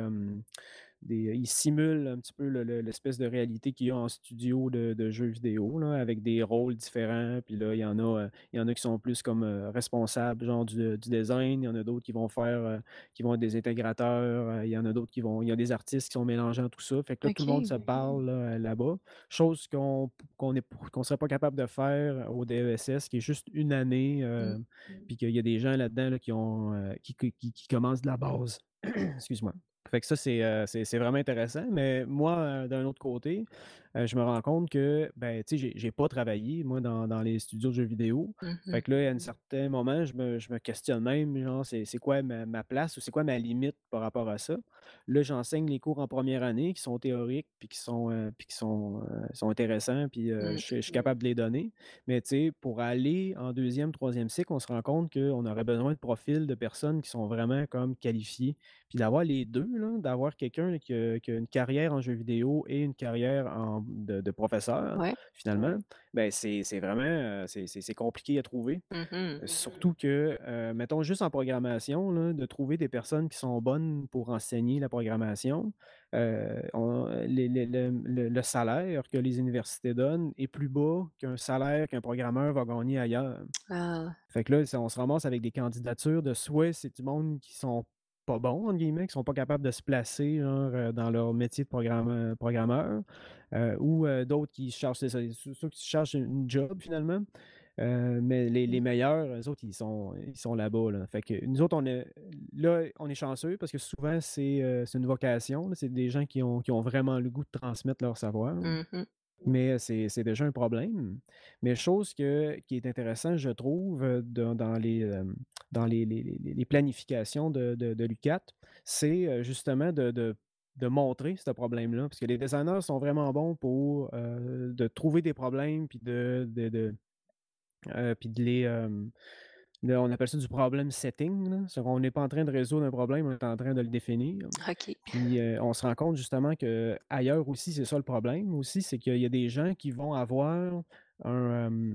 Speaker 2: des ils simulent un petit peu le le l'espèce de réalité qu'il y a en studio de de jeux vidéo, là, avec des rôles différents. Puis là, il y en a, heu, il y en a qui sont plus comme, heu, responsables, genre du du design. Il y en a d'autres qui vont faire, qui vont être des intégrateurs. Il y en a d'autres qui vont il y a des artistes qui sont mélangés dans tout ça. Fait que là, tout le monde se parle, là, là-bas. Chose qu'on qu'on serait pas capable de faire au DESS, qui est juste une année,
Speaker 1: Mmh.
Speaker 2: puis qu'il y a des gens là-dedans, là, qui ont, qui commencent de la base. Excuse-moi. Fait que ça, c'est, heu, c'est c'est vraiment intéressant, mais moi, d'un autre côté, heu, je me rends compte que, ben, tu sais, j'ai j'ai pas travaillé, moi, dans dans les studios de jeux vidéo. Fait que là, à un certain moment, je me je me questionne même, genre, c'est c'est quoi ma ma place ou c'est quoi ma limite par rapport à ça? Là, j'enseigne les cours en première année qui sont théoriques puis qui sont, heu, puis qui sont, sont intéressants, puis,
Speaker 1: Mmh.
Speaker 2: je je suis capable de les donner. Mais tu sais, pour aller en deuxième, troisième cycle, on se rend compte qu'on aurait besoin de profils de personnes qui sont vraiment comme qualifiées. Puis d'avoir les 2 là, d'avoir quelqu'un qui a qui a une carrière en jeux vidéo et une carrière en de de professeur,
Speaker 1: Ouais.
Speaker 2: finalement, ben, c'est c'est vraiment, heu, c'est c'est c'est compliqué à trouver.
Speaker 1: Mmh mh.
Speaker 2: Heu, surtout que, heu, mettons juste en programmation, là, de trouver des personnes qui sont bonnes pour enseigner la programmation, heu, on les les le le le salaire que les universités donnent est plus bas qu'un salaire qu'un programmeur va gagner ailleurs.
Speaker 1: Ah.
Speaker 2: Fait que là, on se ramasse avec des candidatures de soit c'est du monde qui sont pas bons, entre guillemets, qui sont pas capables de se placer, genre, heu, dans leur métier de programme programmeur, heu, ou heu, d'autres qui cherchent ceux qui cherchent une job finalement. Mais les les
Speaker 1: Mmh.
Speaker 2: meilleurs, eux autres, ils sont ils sont là-bas, là. Fait que nous autres, on est là, on est chanceux parce que souvent c'est, une vocation. C'est des gens qui ont qui ont vraiment le goût de transmettre leur savoir. Mais c'est déjà un problème. Mais chose que qui est intéressant, je trouve, dans dans les, dans les les planifications de de l'UQAT, c'est, justement de de de montrer ce problème-là. Parce que les designers sont vraiment bons pour, de trouver des problèmes puis de de de puis de les, on appelle ça du problem setting, là. Qu'on n'est pas en train de résoudre un problème, on est en train de le définir.
Speaker 1: OK.
Speaker 2: Puis, heu, on se rend compte justement qu'ailleurs aussi, c'est ça le problème aussi, c'est qu'il y a des gens qui vont avoir un,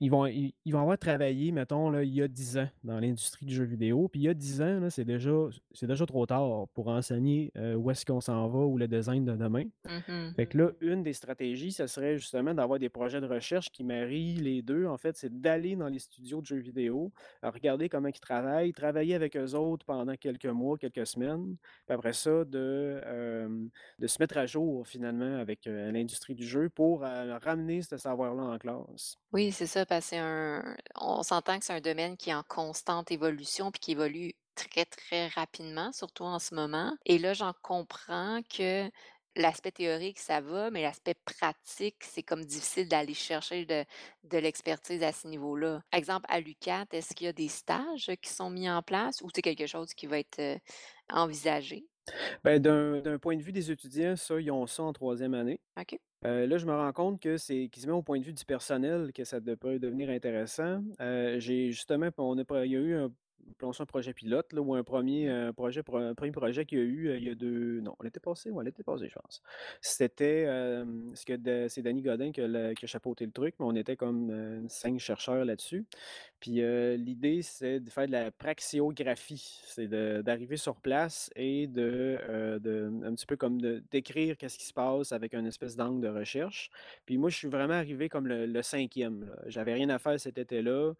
Speaker 2: ils vont ils ils vont avoir travaillé, mettons, là, il y a 10 ans dans l'industrie du jeu vidéo. Puis il y a 10 ans, c'est déjà c'est déjà trop tard pour enseigner, heu, où est-ce qu'on s'en va ou le design de demain.
Speaker 1: Mmh mh.
Speaker 2: Fait que là, une des stratégies, ça serait justement d'avoir des projets de recherche qui marient les 2. En fait, c'est d'aller dans les studios de jeux vidéo, regarder comment ils travaillent, travailler avec eux autres pendant quelques mois, quelques semaines, puis après ça, de, hem, de se mettre à jour finalement avec, heu, l'industrie du jeu pour, ramener ce savoir-là en classe.
Speaker 1: Oui, c'est ça, parce que c'est un on s'entend que c'est un domaine qui est en constante évolution puis qui évolue très, très rapidement, surtout en ce moment. Et là, j'en comprends que l'aspect théorique, ça va, mais l'aspect pratique, c'est comme difficile d'aller chercher de de l'expertise à ce niveau-là. Exemple, à l'UQAT, est-ce qu'il y a des stages qui sont mis en place ou c'est quelque chose qui va être, heu, envisagé?
Speaker 2: Ben, d'un d'un point de vue des étudiants, ça, ils ont ça en troisième année.
Speaker 1: OK.
Speaker 2: Heu, là, je me rends compte que c'est quasiment au point de vue du personnel que ça peut devenir intéressant. Heu, j'ai justement on a il y a eu un ça un projet pilote là, ou un premier er projet un 1 projet qu'il y a eu, heu, il y a 2 non, l'été passé, ouais, l'été passé, je pense. C'était, da c'est Danny Godin qui a le qui a chapeauté le truc, mais on était comme, 5 chercheurs là-dessus. Puis, l'idée, c'est de faire de la praxiographie. C'est d'arriver sur place et de, de un petit peu comme de décrire qu'est-ce qui se passe avec un espèce d'angle de recherche. Puis moi, je suis vraiment arrivé comme le le 5e, là. J'avais rien à faire cet été-là,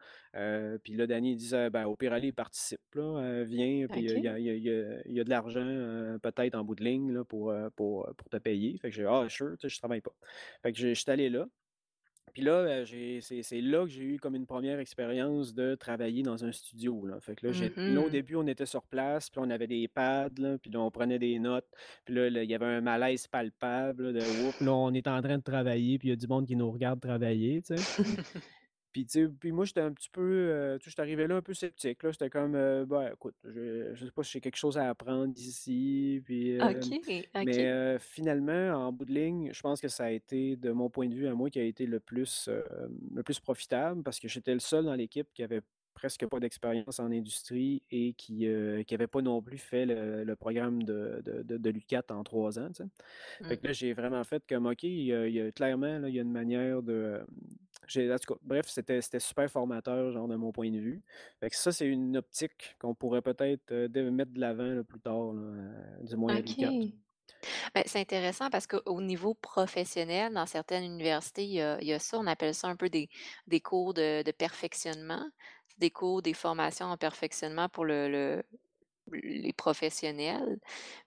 Speaker 2: puis là, Danny, disait: «Ben, au pire, allez, participe, là, viens, puis, il y a il y a il y a il y a de l'argent, peut-être en bout de ligne, là, pour, pour, pour te payer». Fait que j'ai: «Ah, sure», je travaille pas. Fait que j'ai j'étais allé là. Puis là, j'ai c'est c'est là que j'ai eu comme une première expérience de travailler dans un studio, là. Fait que là, j'ai là, au
Speaker 1: Mmh
Speaker 2: début, on était sur place, puis on avait des pads, là, puis là, on prenait des notes. Puis là là, il y avait un malaise palpable, là, de: «Oups, là, on est en train de travailler, puis il y a du monde qui nous regarde travailler», tu sais? Puis, tu sais, puis moi, j'étais un petit peu, heu, tu sais, j'étais arrivé là un peu sceptique, là. J'étais comme, heu: «Ben, écoute, je je sais pas si j'ai quelque chose à apprendre d'ici», puis,
Speaker 1: OK,
Speaker 2: mais,
Speaker 1: OK.
Speaker 2: heu, finalement, en bout de ligne, je pense que ça a été, de mon point de vue à moi, qui a été le plus, hem, le plus profitable parce que j'étais le seul dans l'équipe qui avait presque pas d'expérience en industrie et qui, heu, qui avait pas non plus fait le le programme de de de de l'UQAT en 3 ans, tu sais? Fait
Speaker 1: Mmh.
Speaker 2: que là, j'ai vraiment fait comme OK, il y a il y a clairement, là, il y a une manière de, en tout cas, bref, c'était c'était super formateur, genre, de mon point de vue. Fait que ça, c'est une optique qu'on pourrait peut-être, de mettre de l'avant, plus tard, là, heu, du moins à l'UQAT.
Speaker 1: OK. Ben, c'est intéressant parce qu'au niveau professionnel, dans certaines universités, il y a il y a ça, on appelle ça un peu des des cours de de perfectionnement. Des cours, des formations en perfectionnement pour le le les professionnels.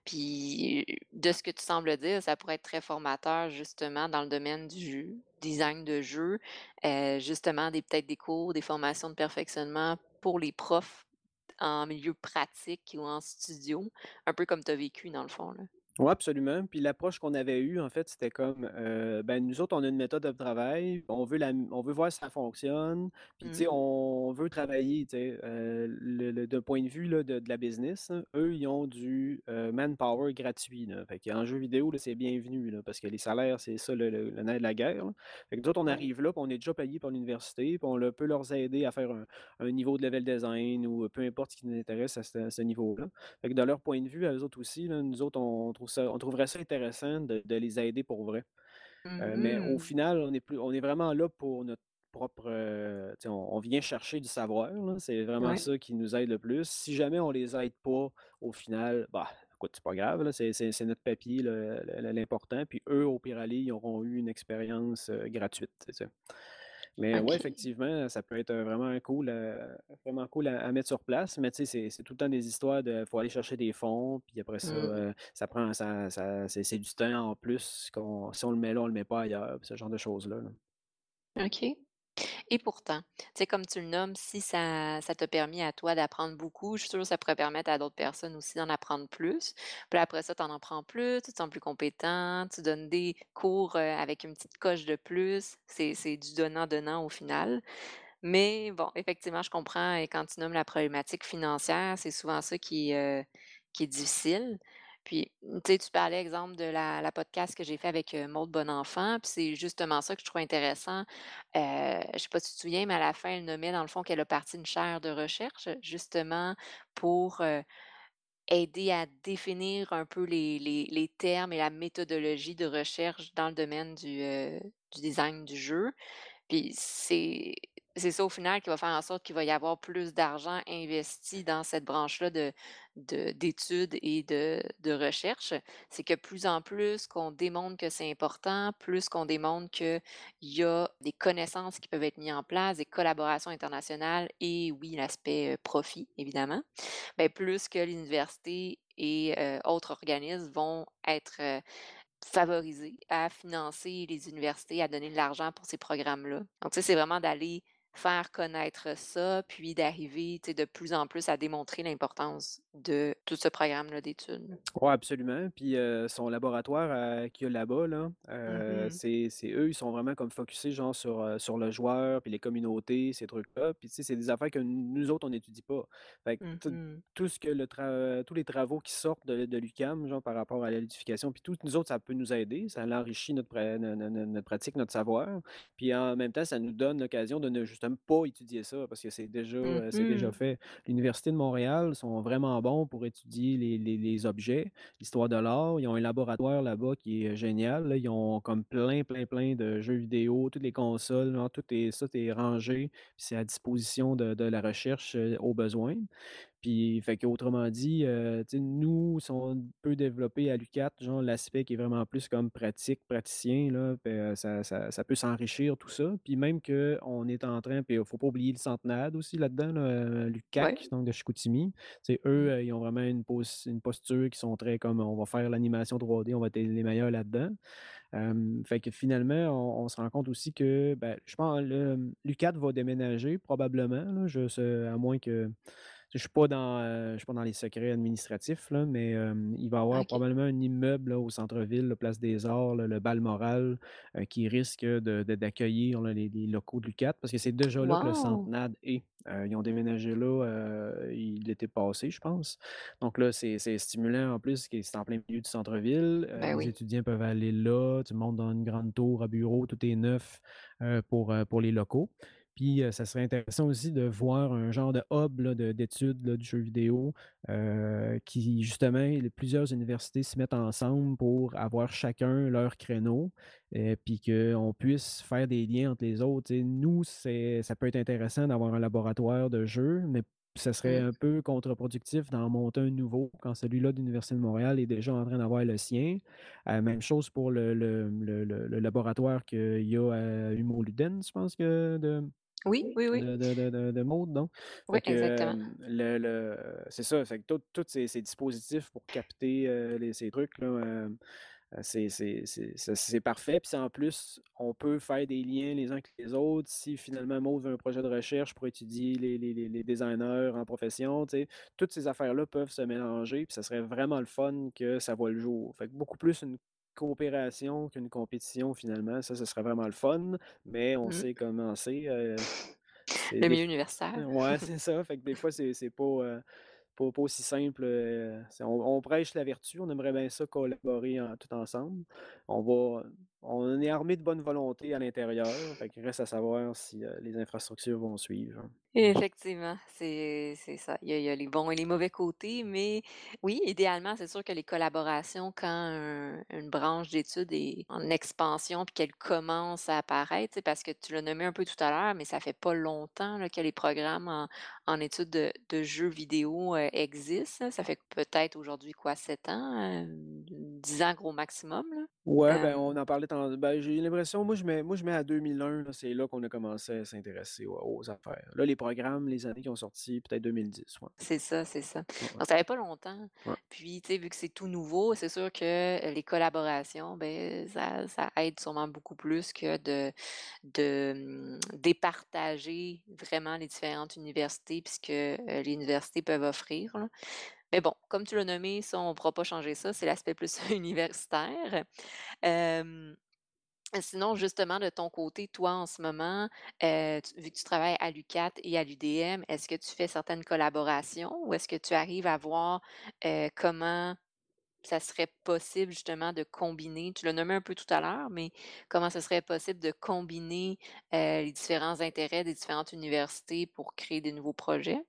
Speaker 1: Puis, de ce que tu sembles dire, ça pourrait être très formateur justement dans le domaine du design de jeu, heu, justement des peut-être des cours, des formations de perfectionnement pour les profs en milieu pratique ou en studio, un peu comme tu as vécu dans le fond, là.
Speaker 2: Ouais, absolument. Puis l'approche qu'on avait eue, en fait, c'était comme, heu, ben, nous autres, on a une méthode de travail, on veut la on veut voir si ça fonctionne, puis tu sais,
Speaker 1: Mmh.
Speaker 2: on veut travailler, le d'un point de vue, là, de de la business, hein, eux, ils ont du, manpower gratuit, là. Fait qu'en jeu vidéo, c'est bienvenu, là, parce que les salaires, c'est ça le le le nerf de la guerre, là. Fait que nous autres, on arrive là, puis on est déjà payé par l'université, puis on le peut leur aider à faire un un niveau de level design ou peu importe ce qui nous intéresse à ce ce niveau-là. Fait que de leur point de vue, à eux autres aussi, là, nous autres, on trouve ça on trouverait ça intéressant de de les aider pour vrai. Heu, mais au
Speaker 1: Mmh
Speaker 2: final, on est plus on est vraiment là pour notre propre, sais, on on vient chercher du savoir, c'est vraiment
Speaker 1: Ouais.
Speaker 2: ça qui nous aide le plus. Si jamais on les aide pas, au final, bah, écoute, c'est pas grave, c'est notre papier, l'important, puis eux, au pire aller, ils auront eu une expérience, heu, gratuite, Mais ouais,
Speaker 1: OK.
Speaker 2: effectivement, ça peut être, heu, vraiment cool, vraiment cool à à mettre sur place, mais tu sais, c'est tout le temps des histoires de faut aller chercher des fonds, puis après ça,
Speaker 1: Mmh.
Speaker 2: heu, ça prend ça ça c'est du temps en plus qu'on si on le met là, on le met pas ailleurs, ce genre de choses-là, là.
Speaker 1: OK. Et pourtant, tu sais, comme tu le nommes, si ça ça t'a permis à toi d'apprendre beaucoup, je suis sûre que ça pourrait permettre à d'autres personnes aussi d'en apprendre plus. Puis après ça, tu en apprends plus, tu te sens plus compétent, tu donnes des cours, avec une petite coche de plus. C'est du donnant-donnant au final. Mais bon, effectivement, je comprends et quand tu nommes la problématique financière, c'est souvent ça qui, qui est difficile. Puis, tu sais, tu parlais, exemple, de la podcast que j'ai fait avec, heu, Maude Bonenfant, puis c'est justement ça que je trouve intéressant. Heu, je sais pas si tu te souviens, mais à la fin, elle nommait dans le fond qu'elle a parti une chaire de recherche, justement pour, heu, aider à définir un peu les termes et la méthodologie de recherche dans le domaine du, heu, du design du jeu. Puis c'est c'est ça au final qui va faire en sorte qu'il va y avoir plus d'argent investi dans cette branche-là de de d'études et de de recherche. C'est que plus en plus qu'on démontre que c'est important, plus qu'on démontre qu'il y a des connaissances qui peuvent être mises en place, des collaborations internationales et oui, l'aspect, heu, profit évidemment, beh, plus que l'université et heu, autres organismes vont être, heu, favorisés à financer les universités, à donner de l'argent pour ces programmes-là. Donc ça, c'est vraiment d'aller faire connaître ça, puis d'arriver, de plus en plus à démontrer l'importance de tout ce programme-là d'études.
Speaker 2: Ouais, absolument. Puis, son laboratoire à qu'il y a là-bas, là,
Speaker 1: mh.
Speaker 2: c'est eux, ils sont vraiment comme focusés genre sur, sur le joueur, puis les communautés, ces trucs-là. Puis c'est des affaires que nous autres, on n'étudie pas. Fait que tout
Speaker 1: mh.
Speaker 2: tout ce que le tra tous les travaux qui sortent de de l'UQAM, genre par rapport à l'édification, puis tout, nous autres, ça peut nous aider. Ça l'enrichit notre pra notre pratique, notre savoir. Puis en même temps, ça nous donne l'occasion de ne justement pas étudier ça parce que c'est déjà,
Speaker 1: Mmh
Speaker 2: déjà fait. L'Université de Montréal sont vraiment bons pour étudier les les les objets, l'histoire de l'art. Ils ont un laboratoire là-bas qui est génial, là. Ils ont comme plein, plein, plein de jeux vidéo, toutes les consoles, genre tout est ça est rangé, c'est à disposition de de la recherche, heu, au besoin. Puis, fait qu'autrement dit, sais, nous, si on peut développer à l'UQAT, genre l'aspect qui est vraiment plus comme pratique, praticien, là, beh, ça ça ça peut s'enrichir tout ça. Puis même qu'on est en train puis il faut pas oublier le Centenade aussi là-dedans, là,
Speaker 1: Ouais.
Speaker 2: l'UQAC, donc de Chicoutimi. Tu sais, eux,
Speaker 1: Mmh.
Speaker 2: heu, ils ont vraiment une pos une posture qui sont très comme on va faire l'animation 3D, on va être les meilleurs là-dedans. Fait que finalement, on on se rend compte aussi que, ben, je pense le l'UQAT va déménager probablement, là, je sais à moins que je suis pas dans, je suis pas dans les secrets administratifs, là, mais, il va y avoir probablement un immeuble, là, au centre-ville, là, place des Arts, là, le Balmoral, heu, qui risque de de d'accueillir, là, les les locaux de l'UQAT parce que c'est déjà là que le! Centenade est. Heu, ils ont déménagé là, il l'été passé, je pense. Donc là, c'est stimulant en plus c'est en plein milieu du centre-ville.
Speaker 1: Ben
Speaker 2: les
Speaker 1: oui.
Speaker 2: étudiants peuvent aller là, tu montes dans une grande tour à bureaux, tout est neuf, pour, pour les locaux. Puis, ça serait intéressant aussi de voir un genre de hub d'études du jeu vidéo, qui justement les plusieurs universités se mettent ensemble pour avoir chacun leur créneau, et puis qu'on puisse faire des liens entre les autres. Sais, nous, ça peut être intéressant d'avoir un laboratoire de jeu, mais ça serait un peu contre-productif d'en monter un nouveau quand celui-là de l'Université de Montréal est déjà en train d'avoir le sien. Même chose pour le le le le le laboratoire qu'il y a à Humo Luden, je pense que de
Speaker 1: Oui, oui, oui.
Speaker 2: de de de de de Maude, non?
Speaker 1: Oui,
Speaker 2: que,
Speaker 1: exactement.
Speaker 2: le le c'est ça, fait que tous ces ces dispositifs pour capter, les ces trucs-là, hem, heu, c'est c'est c'est c'est c'est parfait. Puis en plus, on peut faire des liens les uns avec les autres, si finalement Maude veut un projet de recherche pour étudier les les les les designers en profession, tu sais, toutes ces affaires-là peuvent se mélanger, puis ça serait vraiment le fun que ça voit le jour. Fait que beaucoup plus une coopération qu'une compétition finalement. Ça, ce serait vraiment le fun, mais on
Speaker 1: Mmh.
Speaker 2: sait comment c'est, c'est
Speaker 1: Le milieu universitaire.
Speaker 2: ouais, c'est ça, fait que des fois, c'est c'est pas, heu, pas pas aussi simple, c'est on on prêche la vertu, on aimerait bien ça collaborer en tout ensemble. On va on est armé de bonne volonté à l'intérieur, qu'il reste à savoir si, heu, les infrastructures vont suivre.
Speaker 1: Effectivement, c'est ça. Il y a il les bons et les mauvais côtés, mais oui, idéalement, c'est sûr que les collaborations, quand un une branche d'études est en expansion puis qu'elle commence à apparaître, parce que tu l'as nommé un peu tout à l'heure, mais ça fait pas longtemps, que les programmes en études de jeux vidéo, heu, existent. Ça fait peut-être aujourd'hui quoi, 7 ans, heu, 10 ans gros maximum?
Speaker 2: Ouais, ben, on en parlait tant ben, j'ai l'impression, moi je mets moi je mets à 2001 là, c'est là qu'on a commencé à s'intéresser aux aux affaires. Là, les programmes, les années qui ont sorti, peut-être 2010, ouais.
Speaker 1: C'est ça, c'est ça.
Speaker 2: Ouais.
Speaker 1: Donc ça fait pas longtemps. Puis, tu sais, vu que c'est tout nouveau, c'est sûr que, les collaborations, beh, ça ça aide sûrement beaucoup plus que de de, mmh, départager vraiment les différentes universités puis ce que, heu, les universités peuvent offrir, là. Mais bon, comme tu l'as nommé, ça, on pourra pas changer ça, c'est l'aspect plus universitaire. Sinon, justement, de ton côté, toi, en ce moment, vu que tu travailles à l'UQAT et à l'UDM, est-ce que tu fais certaines collaborations ou est-ce que tu arrives à voir, comment ça serait possible justement de combiner? Tu l'as nommé un peu tout à l'heure, mais comment ce serait possible de combiner, les différents intérêts des différentes universités pour créer des nouveaux projets?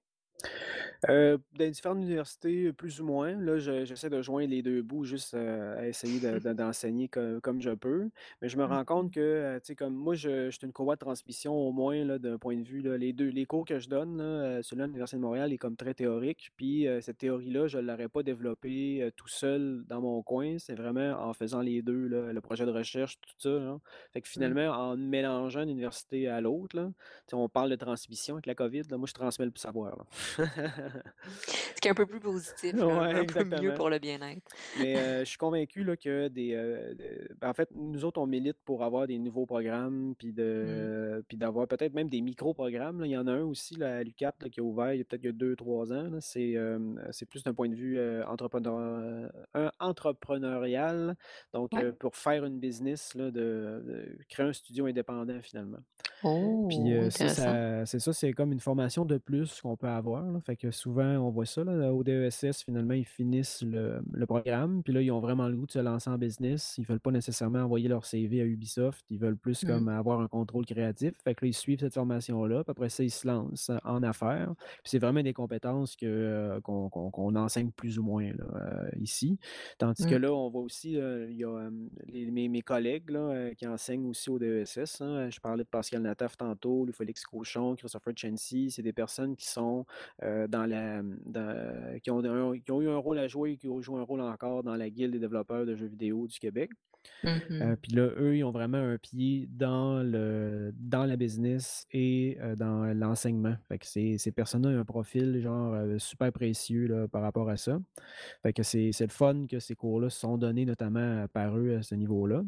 Speaker 2: Heu, dans différentes universités, plus ou moins. Là, je j'essaie de joindre les 2 bouts juste, heu, à essayer de de d'enseigner co comme je peux. Mais je me
Speaker 1: Mmh
Speaker 2: rends compte que, tu sais, comme moi, je je suis une courroie de transmission au moins là, d'un point de vue là, les 2 les cours que je donne là, celui-là à l'Université de Montréal est comme très théorique. Puis, cette théorie-là, je l'aurais pas développée, tout seul dans mon coin. C'est vraiment en faisant les 2 là, le projet de recherche, tout ça, là. Fait que
Speaker 1: Mmh.
Speaker 2: finalement, en mélangeant d'une université à l'autre là, tu sais, on parle de transmission avec la COVID là, moi je transmets le savoir là.
Speaker 1: Ce qui est un peu plus positif, un peu mieux pour le bien-être.
Speaker 2: Mais, heu, je suis convaincu là que des, de ben, en fait, nous autres, on milite pour avoir des nouveaux programmes, puis
Speaker 1: Mmh.
Speaker 2: de puis d'avoir peut-être même des micro-programmes. Il y en a un aussi là, à l'UQAP là, qui a ouvert il y a peut-être il y a 2-3 ans. C'est, hem, c'est plus d'un point de vue, entrepreneur entrepreneurial, donc,
Speaker 1: Ouais.
Speaker 2: pour faire une business là, de de créer un studio indépendant finalement. Puis,
Speaker 1: Oh!
Speaker 2: ça
Speaker 1: Intéressant.
Speaker 2: ça c'est ça, c'est comme une formation de plus qu'on peut avoir là. Fait que souvent, on voit ça là, au DESS, finalement, ils finissent le le programme, puis là, ils ont vraiment le goût de se lancer en business. Ils veulent pas nécessairement envoyer leur CV à Ubisoft, ils veulent plus
Speaker 1: Mmh.
Speaker 2: comme avoir un contrôle créatif. Fait que là, ils suivent cette formation-là, puis après ça, ils se lancent en affaires. Puis c'est vraiment des compétences que, heu, qu'on enseigne plus ou moins là, heu, ici. Tandis que
Speaker 1: Mmh.
Speaker 2: là, on voit aussi, heu, il y a, les mes mes collègues là, qui enseignent aussi au DESS, hein. Je parlais de Pascal Nataf tantôt, Louis-Félix Cauchon, Christopher Chency. C'est des personnes qui sont, heu, dans la, dans qui ont un qui ont eu un rôle à jouer et qui ont joué un rôle encore dans la Guilde des développeurs de jeux vidéo du Québec.
Speaker 1: Mmh
Speaker 2: Heu,
Speaker 1: mh.
Speaker 2: puis là, eux, ils ont vraiment un pied dans le dans la business et heu, dans l'enseignement. Fait que ces ces personnes-là ont un profil genre, super précieux là, par rapport à ça. Fait que c'est c'est le fun que ces cours-là sont donnés notamment par eux à ce niveau-là.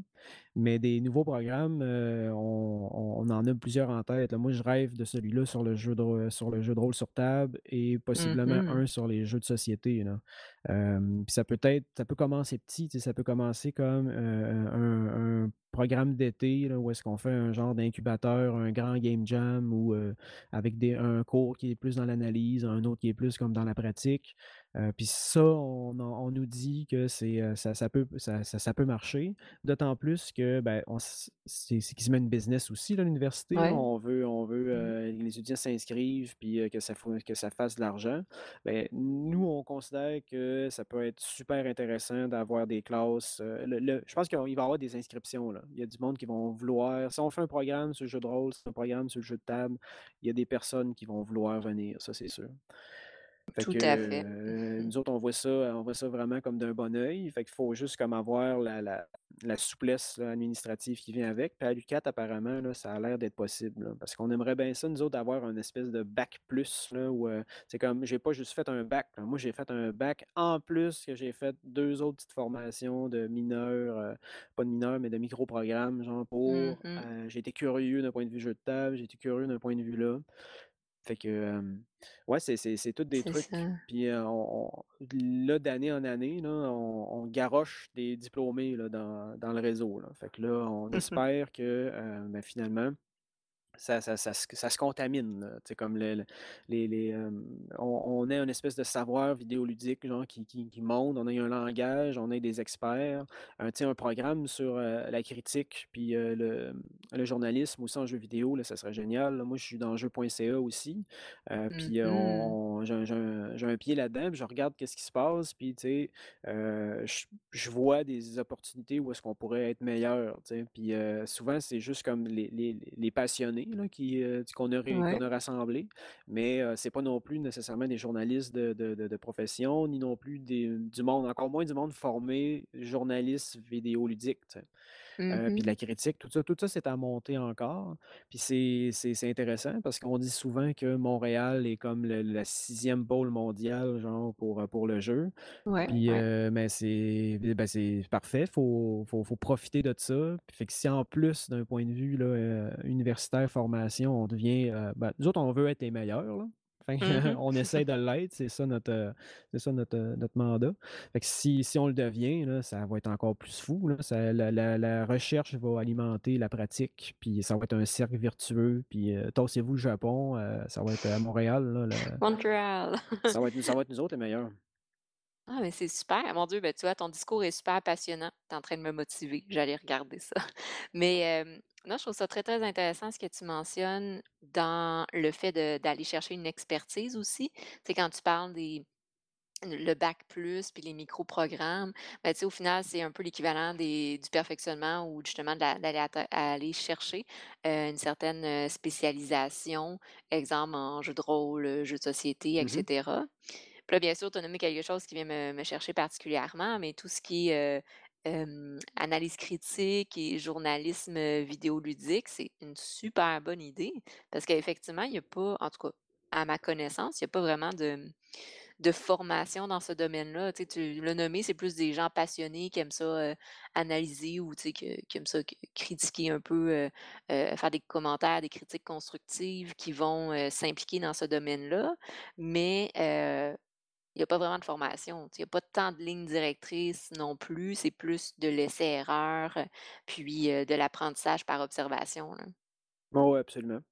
Speaker 2: Mais des nouveaux programmes, heu, on on en a plusieurs en tête là. Moi, je rêve de celui-là sur le jeu de sur le jeu de rôle sur table et possiblement
Speaker 1: mh.
Speaker 2: un sur les jeux de société là. Puis ça peut être ça peut commencer petit, ça peut commencer comme, heu, un un programme d'été où est-ce qu'on fait un genre d'incubateur, un grand game jam ou, avec des un cours qui est plus dans l'analyse, un autre qui est plus comme dans la pratique. Heu, puis ça, on nous dit que c'est, heu, ça ça peut ça ça ça peut marcher. D'autant plus que, ben, on c'est c'est quasiment une business aussi là, l'université.
Speaker 1: Ouais.
Speaker 2: On veut on veut,
Speaker 1: Mmh.
Speaker 2: heu, les étudiants s'inscrivent puis, que ça que ça fasse de l'argent. Beh, nous, on considère que ça peut être super intéressant d'avoir des classes, le le je pense qu'il va y avoir des inscriptions là. Il y a du monde qui vont vouloir si on fait un programme sur le jeu de rôle, si on fait un programme sur le jeu de table, il y a des personnes qui vont vouloir venir, ça, c'est sûr. Fait que,
Speaker 1: Tout à fait. Mmh mh.
Speaker 2: nous autres, on voit ça on voit ça vraiment comme d'un bon œil. Fait qu'il faut juste comme avoir la la la souplesse là, administrative qui vient avec. Puis à l'UQAT, apparemment là, ça a l'air d'être possible là, parce qu'on aimerait bien ça, nous autres, avoir un espèce de bac plus là, où, c'est comme j'ai pas juste fait un bac moi j'ai fait un bac en plus que j'ai fait 2 autres petites formations de mineurs, pas de mineurs, mais de micro-programmes genre
Speaker 1: Mmh
Speaker 2: pour,
Speaker 1: mh.
Speaker 2: heu j'ai été curieux d'un point de vue jeu de table, j'ai été curieux d'un point de vue là. Fait que, ouais, c'est c'est c'est tous des trucs.
Speaker 1: ça.
Speaker 2: Puis, on là, d'année en année là, on on garoche des diplômés là, dans dans le réseau là. Fait que là, on
Speaker 1: Mmh mh.
Speaker 2: espère que, heu, ben, finalement, ça ça ça se ça se contamine comme le le les les, on on ait une espèce de savoir vidéoludique genre qui qui qui monte, on ait un langage, on ait des experts, un un programme sur, la critique puis, le le journalisme aussi en jeux vidéo là, ça serait génial là. Moi, je suis dans jeux.ca aussi, puis,
Speaker 1: mh.
Speaker 2: on on j'ai un pied là-dedans, puis je regarde qu'est-ce qui se passe, puis je je vois des opportunités où est-ce qu'on pourrait être meilleur. Puis, souvent, c'est juste comme les les les passionnés là, qui, heu, qu'on a ré qu'on
Speaker 1: Ouais.
Speaker 2: a rassemblés, mais heu, c'est pas non plus nécessairement des journalistes de de de de profession, ni non plus des du monde encore moins du monde formé journaliste vidéoludique, tu Heu, puis de
Speaker 1: mh.
Speaker 2: la critique, tout ça tout ça, c'est à monter encore. Puis c'est intéressant parce qu'on dit souvent que Montréal est comme le la 6e pôle mondial, genre, pour, heu, pour le jeu.
Speaker 1: Ouais,
Speaker 2: Puis,
Speaker 1: ouais.
Speaker 2: heu, mais c'est ben, c'est parfait, faut faut faut profiter de ça. Puis fait que si en plus, d'un point de vue là, universitaire, formation, on devient, ben, nous autres, on veut être les meilleurs, là. Fait
Speaker 1: Mmh mh.
Speaker 2: qu'on essaie de l'être, c'est ça notre, c'est ça notre, heu, notre mandat. Fait que si si on le devient, là, ça va être encore plus fou, là. Ça la la la recherche va alimenter la pratique, puis ça va être un cercle vertueux, puis, heu, tassez-vous le Japon, ça va être à Montréal, là,
Speaker 1: Montréal.
Speaker 2: ça va être nous ça va être nous autres les meilleurs.
Speaker 1: Ah, mais c'est super! Mon Dieu, ben, tu vois, ton discours est super passionnant. Tu es en train de me motiver, aller regarder ça. Mais hem, non, je trouve ça très, très intéressant ce que tu mentionnes dans le fait de d'aller chercher une expertise aussi. Tu sais, quand tu parles des le bac plus puis les micro-programmes, ben, tu sais, au final, c'est un peu l'équivalent des du perfectionnement ou justement d'aller aller chercher, une certaine, spécialisation, exemple en jeu de rôle, jeux de société et
Speaker 2: Mmh.
Speaker 1: Là, bien sûr, tu as nommé quelque chose qui vient me chercher particulièrement, mais tout ce qui est, heu, hem, analyse critique et journalisme, heu, vidéoludique, c'est une super bonne idée parce qu'effectivement, il y a pas en tout cas, à ma connaissance, il y a pas vraiment de, de formation dans ce domaine-là. Tu sais, tu l'as nommé, c'est plus des gens passionnés qui aiment ça, heu, analyser ou tu sais, qui aiment ça critiquer un peu, faire des commentaires, des critiques constructives qui vont, s'impliquer dans ce domaine-là. Mais il y a pas vraiment de formation. Il y a pas tant de lignes directrices non plus, c'est plus de l'essai-erreur, puis, de l'apprentissage par observation.
Speaker 2: Ouais, ouais, absolument.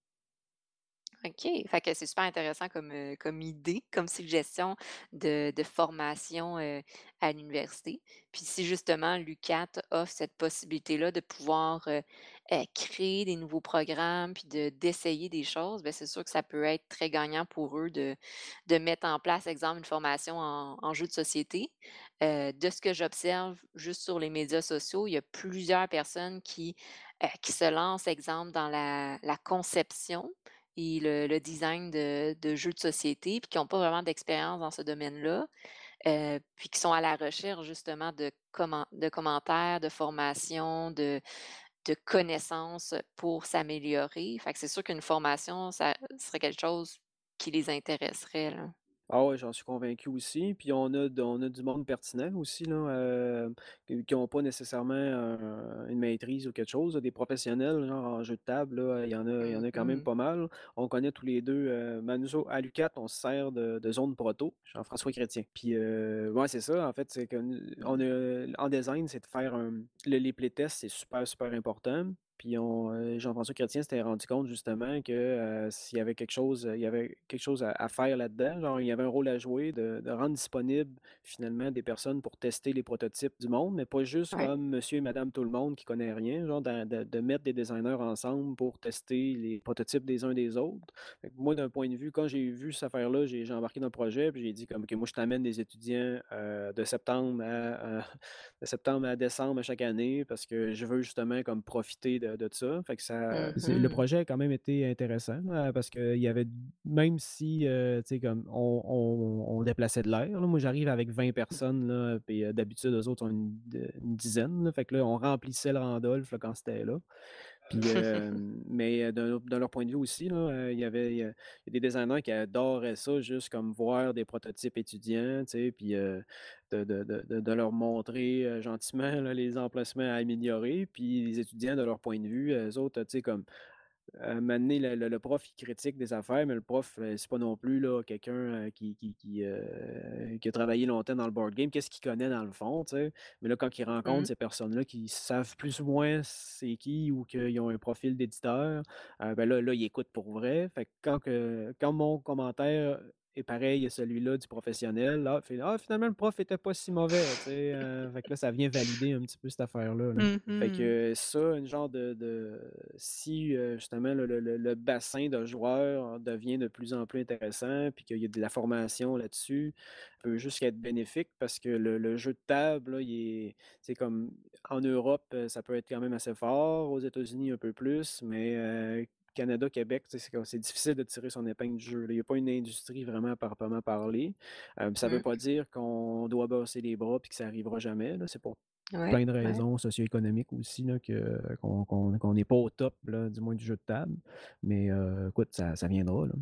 Speaker 1: OK, fait que c'est super intéressant comme, idée, comme suggestion de formation, à l'université. Puis si justement l'UQAT offre cette possibilité-là de pouvoir, heu, créer des nouveaux programmes puis de d'essayer des choses, beh, c'est sûr que ça peut être très gagnant pour eux de de mettre en place, exemple, une formation en jeux de société. De ce que j'observe juste sur les médias sociaux, il y a plusieurs personnes qui, heu, qui se lancent, exemple, dans la conception le design de jeux de société, puis qui ont pas vraiment d'expérience dans ce domaine-là, heu, puis qui sont à la recherche justement de commen de commentaires, de formations, de connaissances pour s'améliorer. Fait c'est sûr qu'une formation, ça serait quelque chose qui les intéresserait.
Speaker 2: Ah ouais, j'en suis convaincu aussi. Puis on a on a du monde pertinent aussi là, heu, qui qui ont pas nécessairement un une maîtrise ou quelque chose, des professionnels, genre en jeu de table là, il y en a il y en
Speaker 1: Mmh
Speaker 2: a quand même
Speaker 1: mh.
Speaker 2: pas mal. On connaît tous les 2, heu, ben, nous autres à l'UQAT, on se sert de de Zone Proto, Jean-François Chrétien. Puis, heu, ouais, c'est ça, en fait, c'est que on a en design, c'est de faire un le les playtests, c'est super, super important. Puis on, heu, Jean-François Chrétien s'était rendu compte justement que, heu, s'il y avait quelque chose il y avait quelque chose à à faire là-dedans, genre il y avait un rôle à jouer de de rendre disponible finalement des personnes pour tester les prototypes du monde, mais pas juste
Speaker 1: Ouais.
Speaker 2: comme monsieur et madame tout le monde qui connaît rien, genre de de de mettre des designers ensemble pour tester les prototypes des uns des autres. Que moi, d'un point de vue, quand j'ai vu cette affaire-là, j'ai j'ai embarqué dans le projet, puis j'ai dit comme: «OK, moi je t'amène des étudiants, de septembre à, de septembre à décembre à chaque année parce que je veux justement comme profiter de de ça». Fait que ça c'est le
Speaker 1: mh.
Speaker 2: projet a quand même été intéressant, heu, parce qu'il y avait même si, sais comme on on on déplaçait de l'air moi j'arrive avec 20 personnes là, puis, d'habitude eux autres ont une dizaine là, fait que là, on remplissait le Randolph quand c'était là. Mais de leur point de vue aussi là, il y avait des designers qui adoraient ça, juste comme voir des prototypes étudiants, tu sais, puis, de de de leur montrer, gentiment les emplacements à améliorer. Puis les étudiants de leur point de vue, eux autres, tu sais comme, donné le le le prof il critique des affaires, mais le prof, heu, c'est pas non plus là quelqu'un, heu, qui qui qui, heu, qui a travaillé longtemps dans le board game. Qu'est-ce qu'il connaît dans le fond, tu sais? Mais là, quand il rencontre
Speaker 1: Mmh.
Speaker 2: ces personnes-là qui savent plus ou moins c'est qui ou qu'ils ont un profil d'éditeur, ben là là, il écoute pour vrai. Fait que quand que quand mon commentaire est pareil à celui-là du professionnel, là, il fait: «Ah finalement le prof était pas si mauvais», fait que là, ça vient valider un petit peu cette affaire-là, là. Fait
Speaker 1: mh.
Speaker 2: que ça, une genre de de si, heu, justement le le le le bassin de joueurs devient de plus en plus intéressant, puis qu'il y a de la formation là-dessus, peut juste être bénéfique parce que le le jeu de table là, il est c'est comme en Europe, ça peut être quand même assez fort, aux États-Unis un peu plus, mais heu, Canada, Québec, tu sais, c'est difficile de tirer son épingle du jeu, là. Il y a pas une industrie vraiment à proprement parler. Heu, ça veut
Speaker 1: Mmh.
Speaker 2: pas dire qu'on doit baisser les bras puis que ça arrivera jamais. C'est pour
Speaker 1: Ouais,
Speaker 2: plein de
Speaker 1: ouais.
Speaker 2: raisons socio-économiques aussi, là, que qu'on n'est pas au top, là, du moins du jeu de table. Mais, heu, écoute, ça ça viendra, là.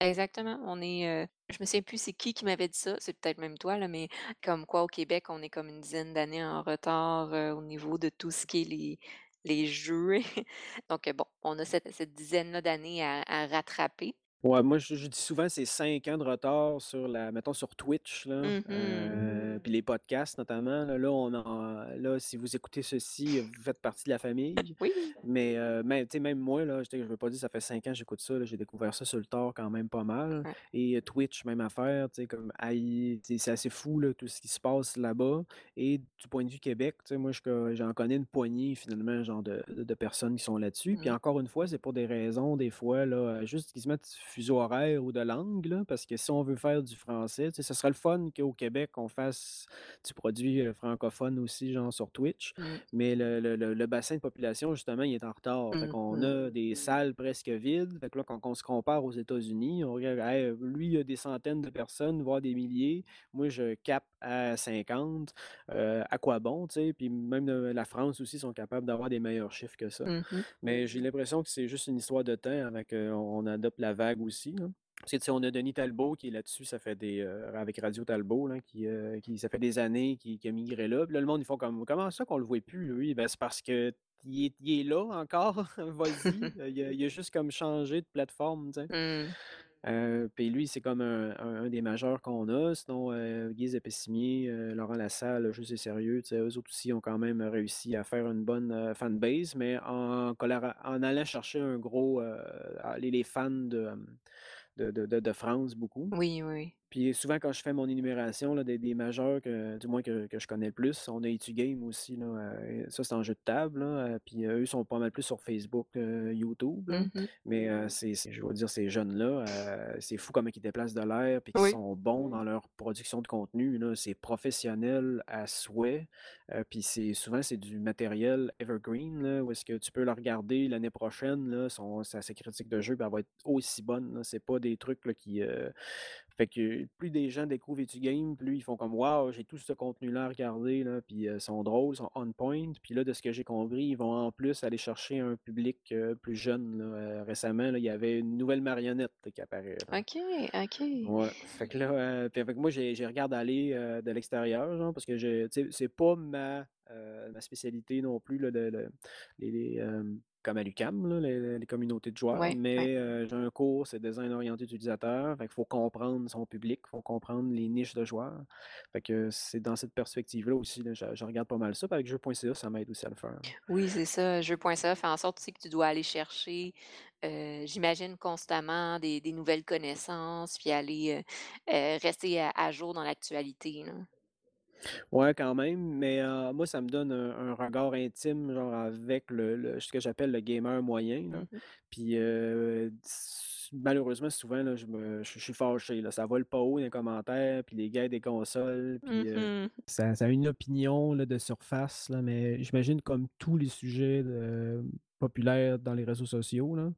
Speaker 1: Exactement. On est, heu, je me souviens plus c'est qui qui m'avait dit ça, c'est peut-être même toi là, mais comme quoi au Québec, on est comme une dizaine d'années en retard, au niveau de tout ce qui est les les jeux. Donc, bon, on a cette dizaine-là d'années à rattraper.
Speaker 2: Ouais, moi, je je dis souvent, c'est 5 ans de retard sur la mettons sur Twitch, là,
Speaker 1: Mmh mh.
Speaker 2: heu, puis les podcasts notamment, là. Là, on en là, si vous écoutez ceci, vous faites partie de la famille.
Speaker 1: Oui.
Speaker 2: Mais, heu, même tu sais, même moi, là, je je veux pas dire ça fait 5 ans que j'écoute ça, là. J'ai découvert ça sur le tard quand même pas mal
Speaker 1: Ouais.
Speaker 2: et heu, Twitch, même affaire, tu sais, comme c'est assez fou, là, tout ce qui se passe là-bas et du point de vue Québec, tu sais, moi, j'en connais une poignée finalement, genre de de personnes qui sont là-dessus. Puis
Speaker 1: Mmh.
Speaker 2: encore une fois, c'est pour des raisons, des fois, là, juste quasiment de fuseau horaire ou de langue, parce que si on veut faire du français, ce serait le fun qu'au Québec, on fasse du produit, heu, francophone aussi, genre sur Twitch.
Speaker 1: Mmh.
Speaker 2: Mais le le le le bassin de population, justement, il est en retard. Fait
Speaker 1: Mmh
Speaker 2: a des salles presque vides. Fait que là, quand on se compare aux États-Unis, on regarde, hey, lui, il y a des centaines de personnes, voire des milliers. Moi, je capte à 50. Heu, à quoi bon, tu sais? Puis même, heu, la France aussi sont capables d'avoir des meilleurs chiffres que ça.
Speaker 1: Mmh.
Speaker 2: Mais j'ai l'impression que c'est juste une histoire de temps avant qu'on adopte la vague aussi, que, sais, on a Denis Talbot qui est là-dessus, ça fait des, heu, avec Radio Talbot, là, qui, qui ça fait des années qu'il qu'il a migré là. Le monde, ils font comme: «Comment ça qu'on le voit plus, lui?» ben, c'est parce est il est là encore, vas-y. Il a juste comme changé de plateforme?
Speaker 1: Mmh.
Speaker 2: Heu, puis lui, c'est comme un des majeurs qu'on a. Sinon, heu, Guise Pessimier, heu, Laurent Lassalle, Juste et sérieux, sais, eux autres aussi ont quand même réussi à faire une bonne, heu, fanbase, mais en en allant chercher un gros, les fans de, de France beaucoup.
Speaker 1: Oui, oui.
Speaker 2: Puis souvent, quand je fais mon énumération là, des des majeurs que du moins que que je connais le plus, on a Etu-Game aussi là, heu, ça c'est en jeu de table là, heu, puis eux sont pas mal plus sur Facebook, YouTube.
Speaker 1: Mmh mh.
Speaker 2: Mais c'est je veux dire ces jeunes-là, c'est fou comment ils déplacent de l'air puis qu'ils
Speaker 1: Oui.
Speaker 2: sont bons dans leur production de contenu. C'est professionnel à souhait, puis c'est souvent c'est du matériel evergreen là, où est-ce que tu peux le regarder l'année prochaine là, son sa critique de jeu, puis elle va être aussi bonne. C'est pas des trucs qui, fait que plus des gens découvrent Etu-Game, plus ils font comme: «Waouh, j'ai tout ce contenu-là à regarder là, puis heu, sont drôles, sont on point». Puis là, de ce que j'ai compris, ils vont en plus aller chercher un public, heu, plus jeune là. Heu, récemment là, il y avait une nouvelle marionnette qui apparaît là.
Speaker 1: OK, OK.
Speaker 2: Ouais, fait que là, heu, puis moi, j'ai regarde aller, de l'extérieur genre parce que c'est pas ma, ma spécialité non plus là, le le les les, hem, comme à l'UQAM là, les les communautés de joueurs,
Speaker 1: Ouais, ouais.
Speaker 2: mais heu, j'ai un cours, c'est design orienté utilisateur, fait qu'il faut comprendre son public, il faut comprendre les niches de joueurs. Fait que c'est dans cette perspective-là aussi là, je je regarde pas mal ça, avec jeux.ca, ça m'aide aussi à le faire.
Speaker 1: Oui, c'est ça, jeux.ca fait en sorte, tu sais, que tu dois aller chercher, j'imagine constamment des des nouvelles connaissances, puis aller, rester à à jour dans l'actualité.
Speaker 2: Ouais, quand même, mais moi, ça me donne un un regard intime, genre avec le le ce que j'appelle le gamer moyen, là.
Speaker 1: Mmh mh.
Speaker 2: Puis malheureusement, souvent, là, je me je je suis fâché, là. Ça vole pas haut dans les commentaires, puis les guerres des consoles, puis
Speaker 1: Mmh
Speaker 2: ça ça a une opinion, là, de surface, là, mais j'imagine comme tous les sujets de populaires dans les réseaux sociaux, là.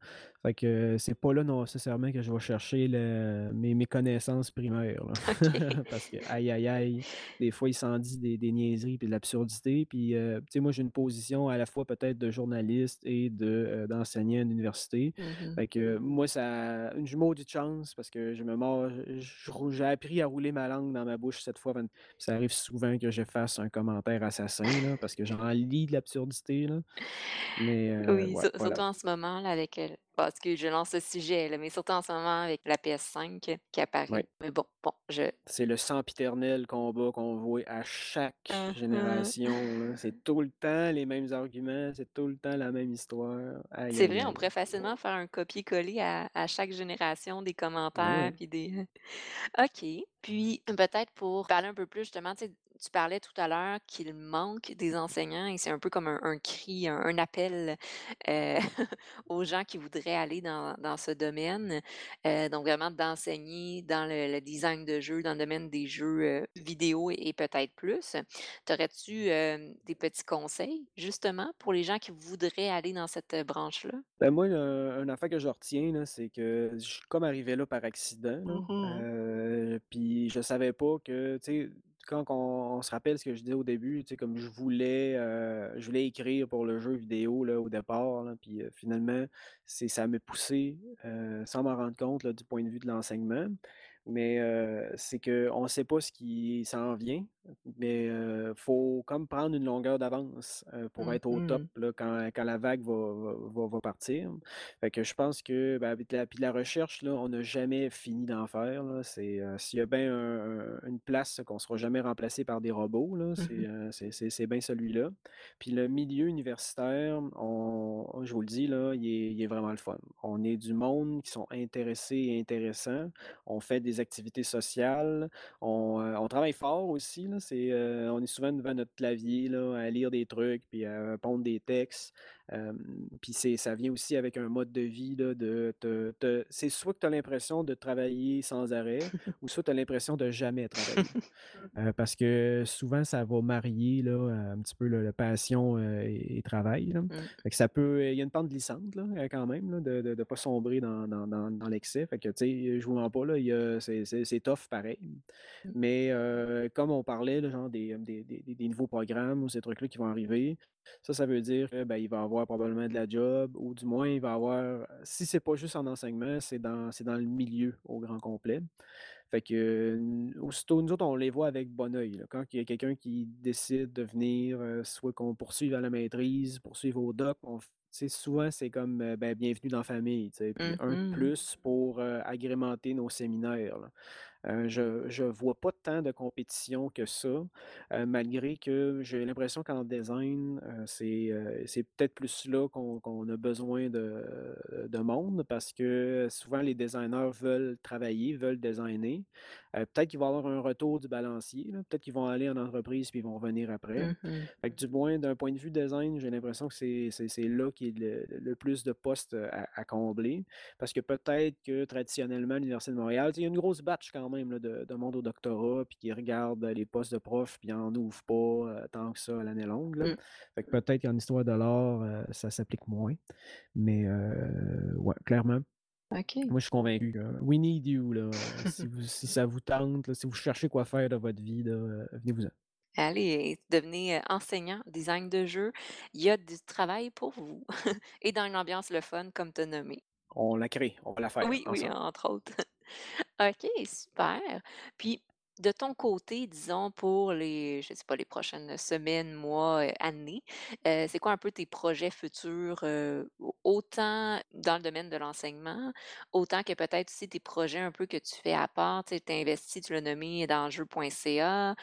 Speaker 2: Fait que c'est pas là, non, nécessairement que je vais chercher le mes mes connaissances primaires, là. Parce que aïe, aïe, aïe, des fois, il s'en dit des des niaiseries puis de l'absurdité. Puis, heu, tu sais, moi, j'ai une position à la fois peut-être de journaliste et de, heu, d'enseignant à l'université.
Speaker 1: Mmh mh.
Speaker 2: Fait que moi, ça une j maudite chance parce que je me mords j'ai appris à rouler ma langue dans ma bouche cette fois, ça arrive souvent que je fasse un commentaire assassin, là, parce que j'en lis de l'absurdité. Mais,
Speaker 1: Oui,
Speaker 2: ouais,
Speaker 1: sur
Speaker 2: voilà.
Speaker 1: surtout en ce moment là avec, heu bah, excuse, je lance le sujet là, mais surtout en ce moment avec la PS5 qui apparaît. Mais bon, bon, je
Speaker 2: C'est le sempiternel combat qu'on voit à chaque
Speaker 1: Mmh mh.
Speaker 2: génération. C'est tout le temps les mêmes arguments, c'est tout le temps la même histoire.
Speaker 1: C'est vrai, on pourrait facilement faire un copier-coller à à chaque génération des commentaires puis des OK. Puis peut-être pour parler un peu plus justement, tu parlais tout à l'heure qu'il manque des enseignants et c'est un peu comme un un cri, un un appel, aux gens qui voudraient aller dans dans ce domaine, donc vraiment d'enseigner dans le le design de jeux, dans le domaine des jeux, vidéo et et peut-être plus. T'aurais-tu, des petits conseils, justement, pour les gens qui voudraient aller dans cette, branche-là?
Speaker 2: Ben, moi, une affaire que je retiens, c'est que je suis comme arrivé là par accident,
Speaker 1: Mmh
Speaker 2: puis je savais pas que, tu sais, quand on se rappelle ce que je disais au début, comme je voulais, heu, je voulais écrire pour le jeu vidéo, là, au départ, puis, heu, finalement, c'est ça m'a poussé, heu, sans m'en rendre compte, du point de vue de l'enseignement. Mais, c'est qu'on sait pas ce qui s'en vient, mais, heu, faut comme prendre une longueur d'avance, pour
Speaker 1: Mmh
Speaker 2: être au top, là, quand quand la vague va va va partir. Fait que je pense que, ben, la puis la recherche, là, on n'a jamais fini d'en faire. C'est, s'il y a bien un un une place qu'on sera jamais remplacé par des robots, là,
Speaker 1: Mmh
Speaker 2: c'est, bien celui-là. Puis le milieu universitaire, on je vous le dis, là, il est il est vraiment le fun. On est du monde qui sont intéressés et intéressants. On fait des activités sociales. On, on travaille fort aussi, là. Heu, on est souvent devant notre clavier, là, à lire des trucs, puis à pondre des textes. Puis c'est ça vient aussi avec un mode de vie, là, de c'est soit que tu as l'impression de travailler sans arrêt ou soit tu as l'impression de jamais travailler. Heu, parce que souvent, ça va marier, là, un petit peu, le passion, et et travail, là.
Speaker 1: Mmh.
Speaker 2: Fait que ça peut il y a une pente glissante, là, heu, quand même, là, de de pas sombrer dans dans dans dans l'excès. Fait que, tu sais, je vous mens pas, là, c'est tough pareil.
Speaker 1: Mmh.
Speaker 2: Mais, comme on parlait, là, genre des, des des des des nouveaux programmes ou ces trucs-là qui vont arriver, ça, ça veut dire que, ben, va avoir probablement de la job ou du moins il va avoir si c'est pas juste en enseignement, c'est dans c'est dans le milieu au grand complet. Fait que, aussitôt nous autres, on les voit avec bon œil, là. Quand il y a quelqu'un qui décide de venir, heu, soit qu'on poursuive à la maîtrise, poursuive au doc, on souvent, c'est comme, heu, ben, bienvenue dans la famille,
Speaker 1: Mmh
Speaker 2: un de
Speaker 1: mh.
Speaker 2: plus pour, agrémenter nos séminaires, là. Heu, je je vois pas tant de compétition que ça, heu, malgré que j'ai l'impression qu'en design, heu, c'est, peut-être plus là qu'on qu'on a besoin de de monde parce que souvent les designers veulent travailler, veulent designer. Peut-être qu'il va y avoir un retour du balancier, peut-être qu'ils vont aller en entreprise puis ils vont revenir après.
Speaker 1: Mmh mh.
Speaker 2: Fait que du moins d'un point de vue design, j'ai l'impression que c'est là qu'il y a le le plus de postes, à à combler. Parce que peut-être que traditionnellement, l'Université de Montréal, il y a une grosse batch quand même là, de de monde au doctorat, puis qui regardent, les postes de prof, puis ils en ouvrent pas, heu, tant que ça à l'année longue, là.
Speaker 1: Mmh.
Speaker 2: Fait que peut-être qu'en histoire de l'art, heu, ça s'applique moins. Mais, heu, ouais, clairement, moi je suis convaincu. We need you, là, si vous si ça vous tente, là, si vous cherchez quoi faire de votre vie, venez-vous-en.
Speaker 1: Allez, devenez, enseignant, design de jeu. Il y a du travail pour vous et dans une ambiance le fun comme tu as nommé.
Speaker 2: On la crée, on va la faire
Speaker 1: Oui, oui, entre autres. OK, super. Puis de ton côté, disons pour les je sais pas, les prochaines semaines, mois, heu, années, heu, c'est quoi un peu tes projets futurs, au autant dans le domaine de l'enseignement, autant que peut-être aussi tes projets un peu que tu fais à part? Tu investis, tu l'as nommé dans jeux.ca,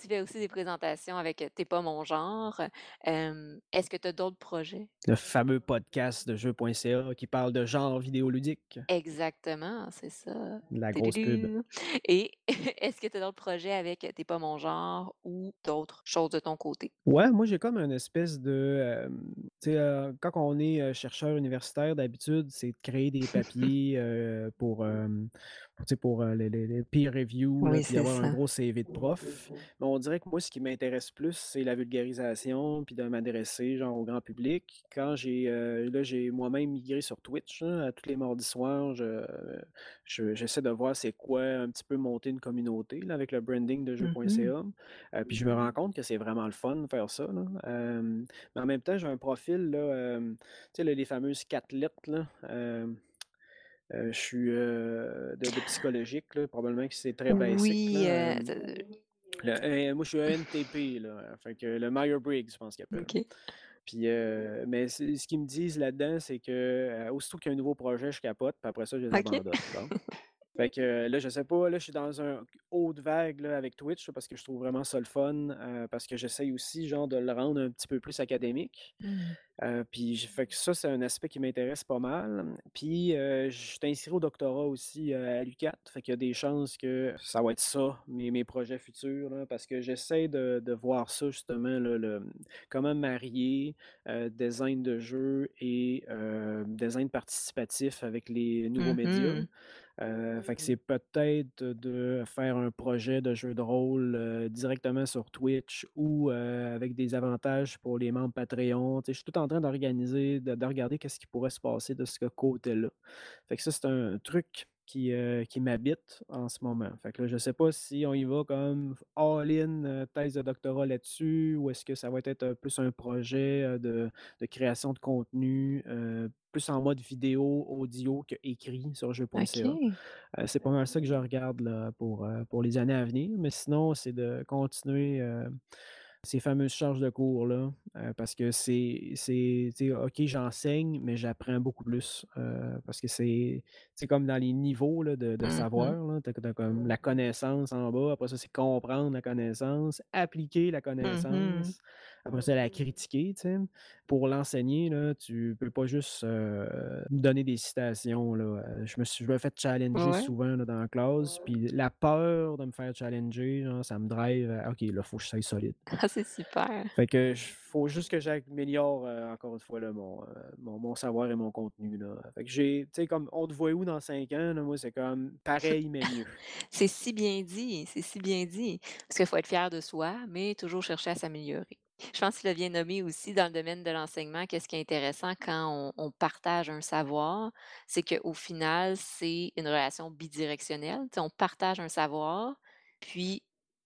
Speaker 1: tu fais aussi des présentations avec, Tu pas mon genre. Est-ce que tu as d'autres projets?
Speaker 2: Le fameux podcast de jeux.ca qui parle de genre vidéoludique.
Speaker 1: Exactement, c'est ça.
Speaker 2: La grosse pub.
Speaker 1: Et est-ce que tu as d'autres projets avec «Tu es pas mon genre» ou d'autres choses de ton côté?
Speaker 2: Ouais, moi j'ai comme une espèce de, tu sais, quand on est, heu, chercheur universitaire, d'habitude, c'est de créer des papiers, pour, hem, pour, heu, les peer review, là,
Speaker 1: Oui,
Speaker 2: puis avoir un gros CV de prof. Mais on dirait que moi, ce qui m'intéresse plus, c'est la vulgarisation, puis de m'adresser, genre, au grand public. Quand j'ai, heu, là, j'ai moi-même migré sur Twitch, là, à tous les mardis soirs, je je j'essaie de voir c'est quoi un petit peu monter une communauté, là, avec le branding de
Speaker 1: Mmh mh.
Speaker 2: jeux.ca. Heu, puis je me rends compte que c'est vraiment le fun de faire ça, là. Mais en même temps, j'ai un profil là, tu sais, les fameuses 4 lettres là, je suis, heu, de de psychologique là, probablement que c'est très basic
Speaker 1: Oui,
Speaker 2: le E moi je suis ENTP là, fait que le Myers-Briggs, je pense qu'il appelle.
Speaker 1: OK.
Speaker 2: Puis, mais ce qu'ils me disent là-dedans, c'est que, heu, aussitôt qu'il y a un nouveau projet, je capote, puis après ça, je les abandonne. Fait que là, je sais pas, là, je suis dans un haut de vague là, avec Twitch parce que je trouve vraiment ça le fun, heu, parce que j'essaye aussi genre de le rendre un petit peu plus académique.
Speaker 1: Mmh.
Speaker 2: Heu, puis fait que ça, c'est un aspect qui m'intéresse pas mal. Puis, je suis inscrit au doctorat aussi, à l'UQAT, fait qu'il y a des chances que ça va être ça, mes mes projets futurs là, parce que j'essaie de de voir ça justement là, le comment marier, design de jeu et design participatif avec les nouveaux
Speaker 1: Mmh
Speaker 2: médias. Heu, fait que c'est peut-être de faire un projet de jeu de rôle, heu, directement sur Twitch ou, heu, avec des avantages pour les membres Patreon. Je suis tout en train d'organiser, de de regarder qu'est-ce qui pourrait se passer de ce côté-là. Fait que ça, c'est un truc qui, heu, qui m'habite en ce moment. Fait que là, je sais pas si on y va comme all-in, heu, thèse de doctorat là-dessus ou est-ce que ça va être, heu, plus un projet, de de création de contenu, plus en mode vidéo, audio qu'écrit sur jeux.ca.
Speaker 1: OK.
Speaker 2: Heu, c'est pas mal ça que je regarde là pour, pour les années à venir, mais sinon, c'est de continuer, ces fameuses charges de cours-là, heu, parce que c'est c'est tu sais, OK, j'enseigne, mais j'apprends beaucoup plus, heu, parce que c'est c'est comme dans les niveaux là, de de
Speaker 1: Mmh mh.
Speaker 2: savoir là. Tu as comme la connaissance en bas, après ça, c'est comprendre la connaissance, appliquer la
Speaker 1: Mmh mh.
Speaker 2: Après ça, la critiquer, tu sais. Pour l'enseigner tu peux pas juste, me donner des citations là, je me suis je me fais challenger
Speaker 1: Ouais.
Speaker 2: souvent là, dans la classe, puis la peur de me faire challenger, genre, ça me drive à OK, là, faut que je sois solide.
Speaker 1: Ah, c'est super.
Speaker 2: Fait que faut juste que j'améliore, encore une fois là, mon, mon mon savoir et mon contenu là. Fait que j'ai tu sais comme on te voit où dans 5 ans là, moi c'est comme pareil mais mieux.
Speaker 1: C'est si bien dit, c'est si bien dit. Parce qu'il faut être fier de soi, mais toujours chercher à s'améliorer. Je pense que tu l'as bien nommé aussi dans le domaine de l'enseignement, qu'est-ce qui est intéressant quand on partage un savoir, c'est qu'au final, c'est une relation bidirectionnelle. On partage un savoir, puis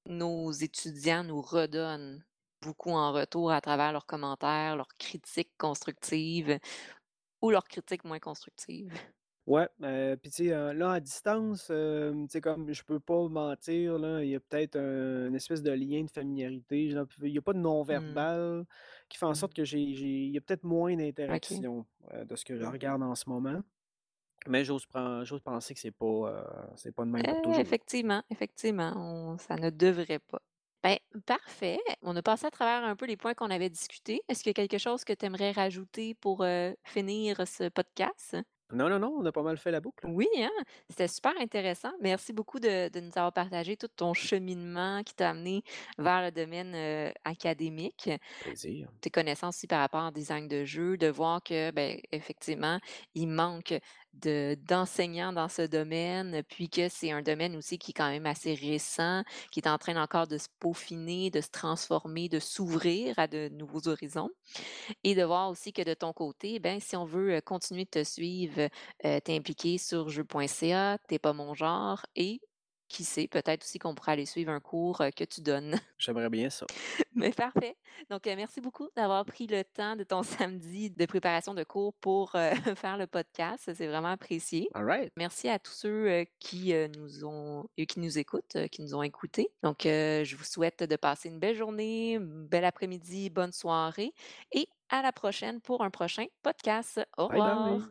Speaker 1: nos étudiants nous redonnent beaucoup en retour à travers leurs commentaires, leurs critiques constructives ou leurs critiques moins constructives.
Speaker 2: Ouais, heu, puis tu sais, heu, là à distance, hem, tu sais comme je peux pas mentir là, il y a peut-être un une espèce de lien de familiarité, genre il y a pas de
Speaker 1: Mmh.
Speaker 2: verbal qui fait en sorte que j'ai j'ai il y a peut-être moins
Speaker 1: OK.
Speaker 2: d'interaction, heu, de ce que je regarde en ce moment. Mais j'ose pen j'ose penser que c'est pas, c'est pas de même pour
Speaker 1: Heu,
Speaker 2: toujours.
Speaker 1: effectivement, effectivement, on ça ne devrait pas. Ben, parfait. On a passé à travers un peu les points qu'on avait discutés. Est-ce qu'il y a quelque chose que tu aimerais rajouter pour, finir ce podcast?
Speaker 2: Non, non, non, on a pas mal fait la boucle.
Speaker 1: Oui, hein? C'était super intéressant. Merci beaucoup de de nous avoir partagé tout ton cheminement qui t'a amené vers le domaine, heu, académique.
Speaker 2: Plaisir.
Speaker 1: Tes connaissances aussi par rapport au design de jeu, de voir que, beh, effectivement, il manque de d'enseignants dans ce domaine, puis que c'est un domaine aussi qui est quand même assez récent, qui est en train encore de se peaufiner, de se transformer, de s'ouvrir à de nouveaux horizons. Et de voir aussi que de ton côté, ben, si on veut, heu, continuer de te suivre, impliqué sur jeux.ca, Tu es pas mon genre et qui sait, peut-être aussi qu'on pourra aller suivre un cours, que tu donnes.
Speaker 2: J'aimerais bien ça.
Speaker 1: Mais parfait. Donc, merci beaucoup d'avoir pris le temps de ton samedi de préparation de cours pour, faire le podcast. C'est vraiment apprécié.
Speaker 2: Alright.
Speaker 1: Merci à tous ceux, qui, nous ont et qui nous écoutent, qui nous ont écoutés. Donc, je vous souhaite de passer une belle journée, bel après-midi, bonne soirée et à la prochaine pour un prochain podcast. Au
Speaker 2: Bye bye.
Speaker 1: revoir.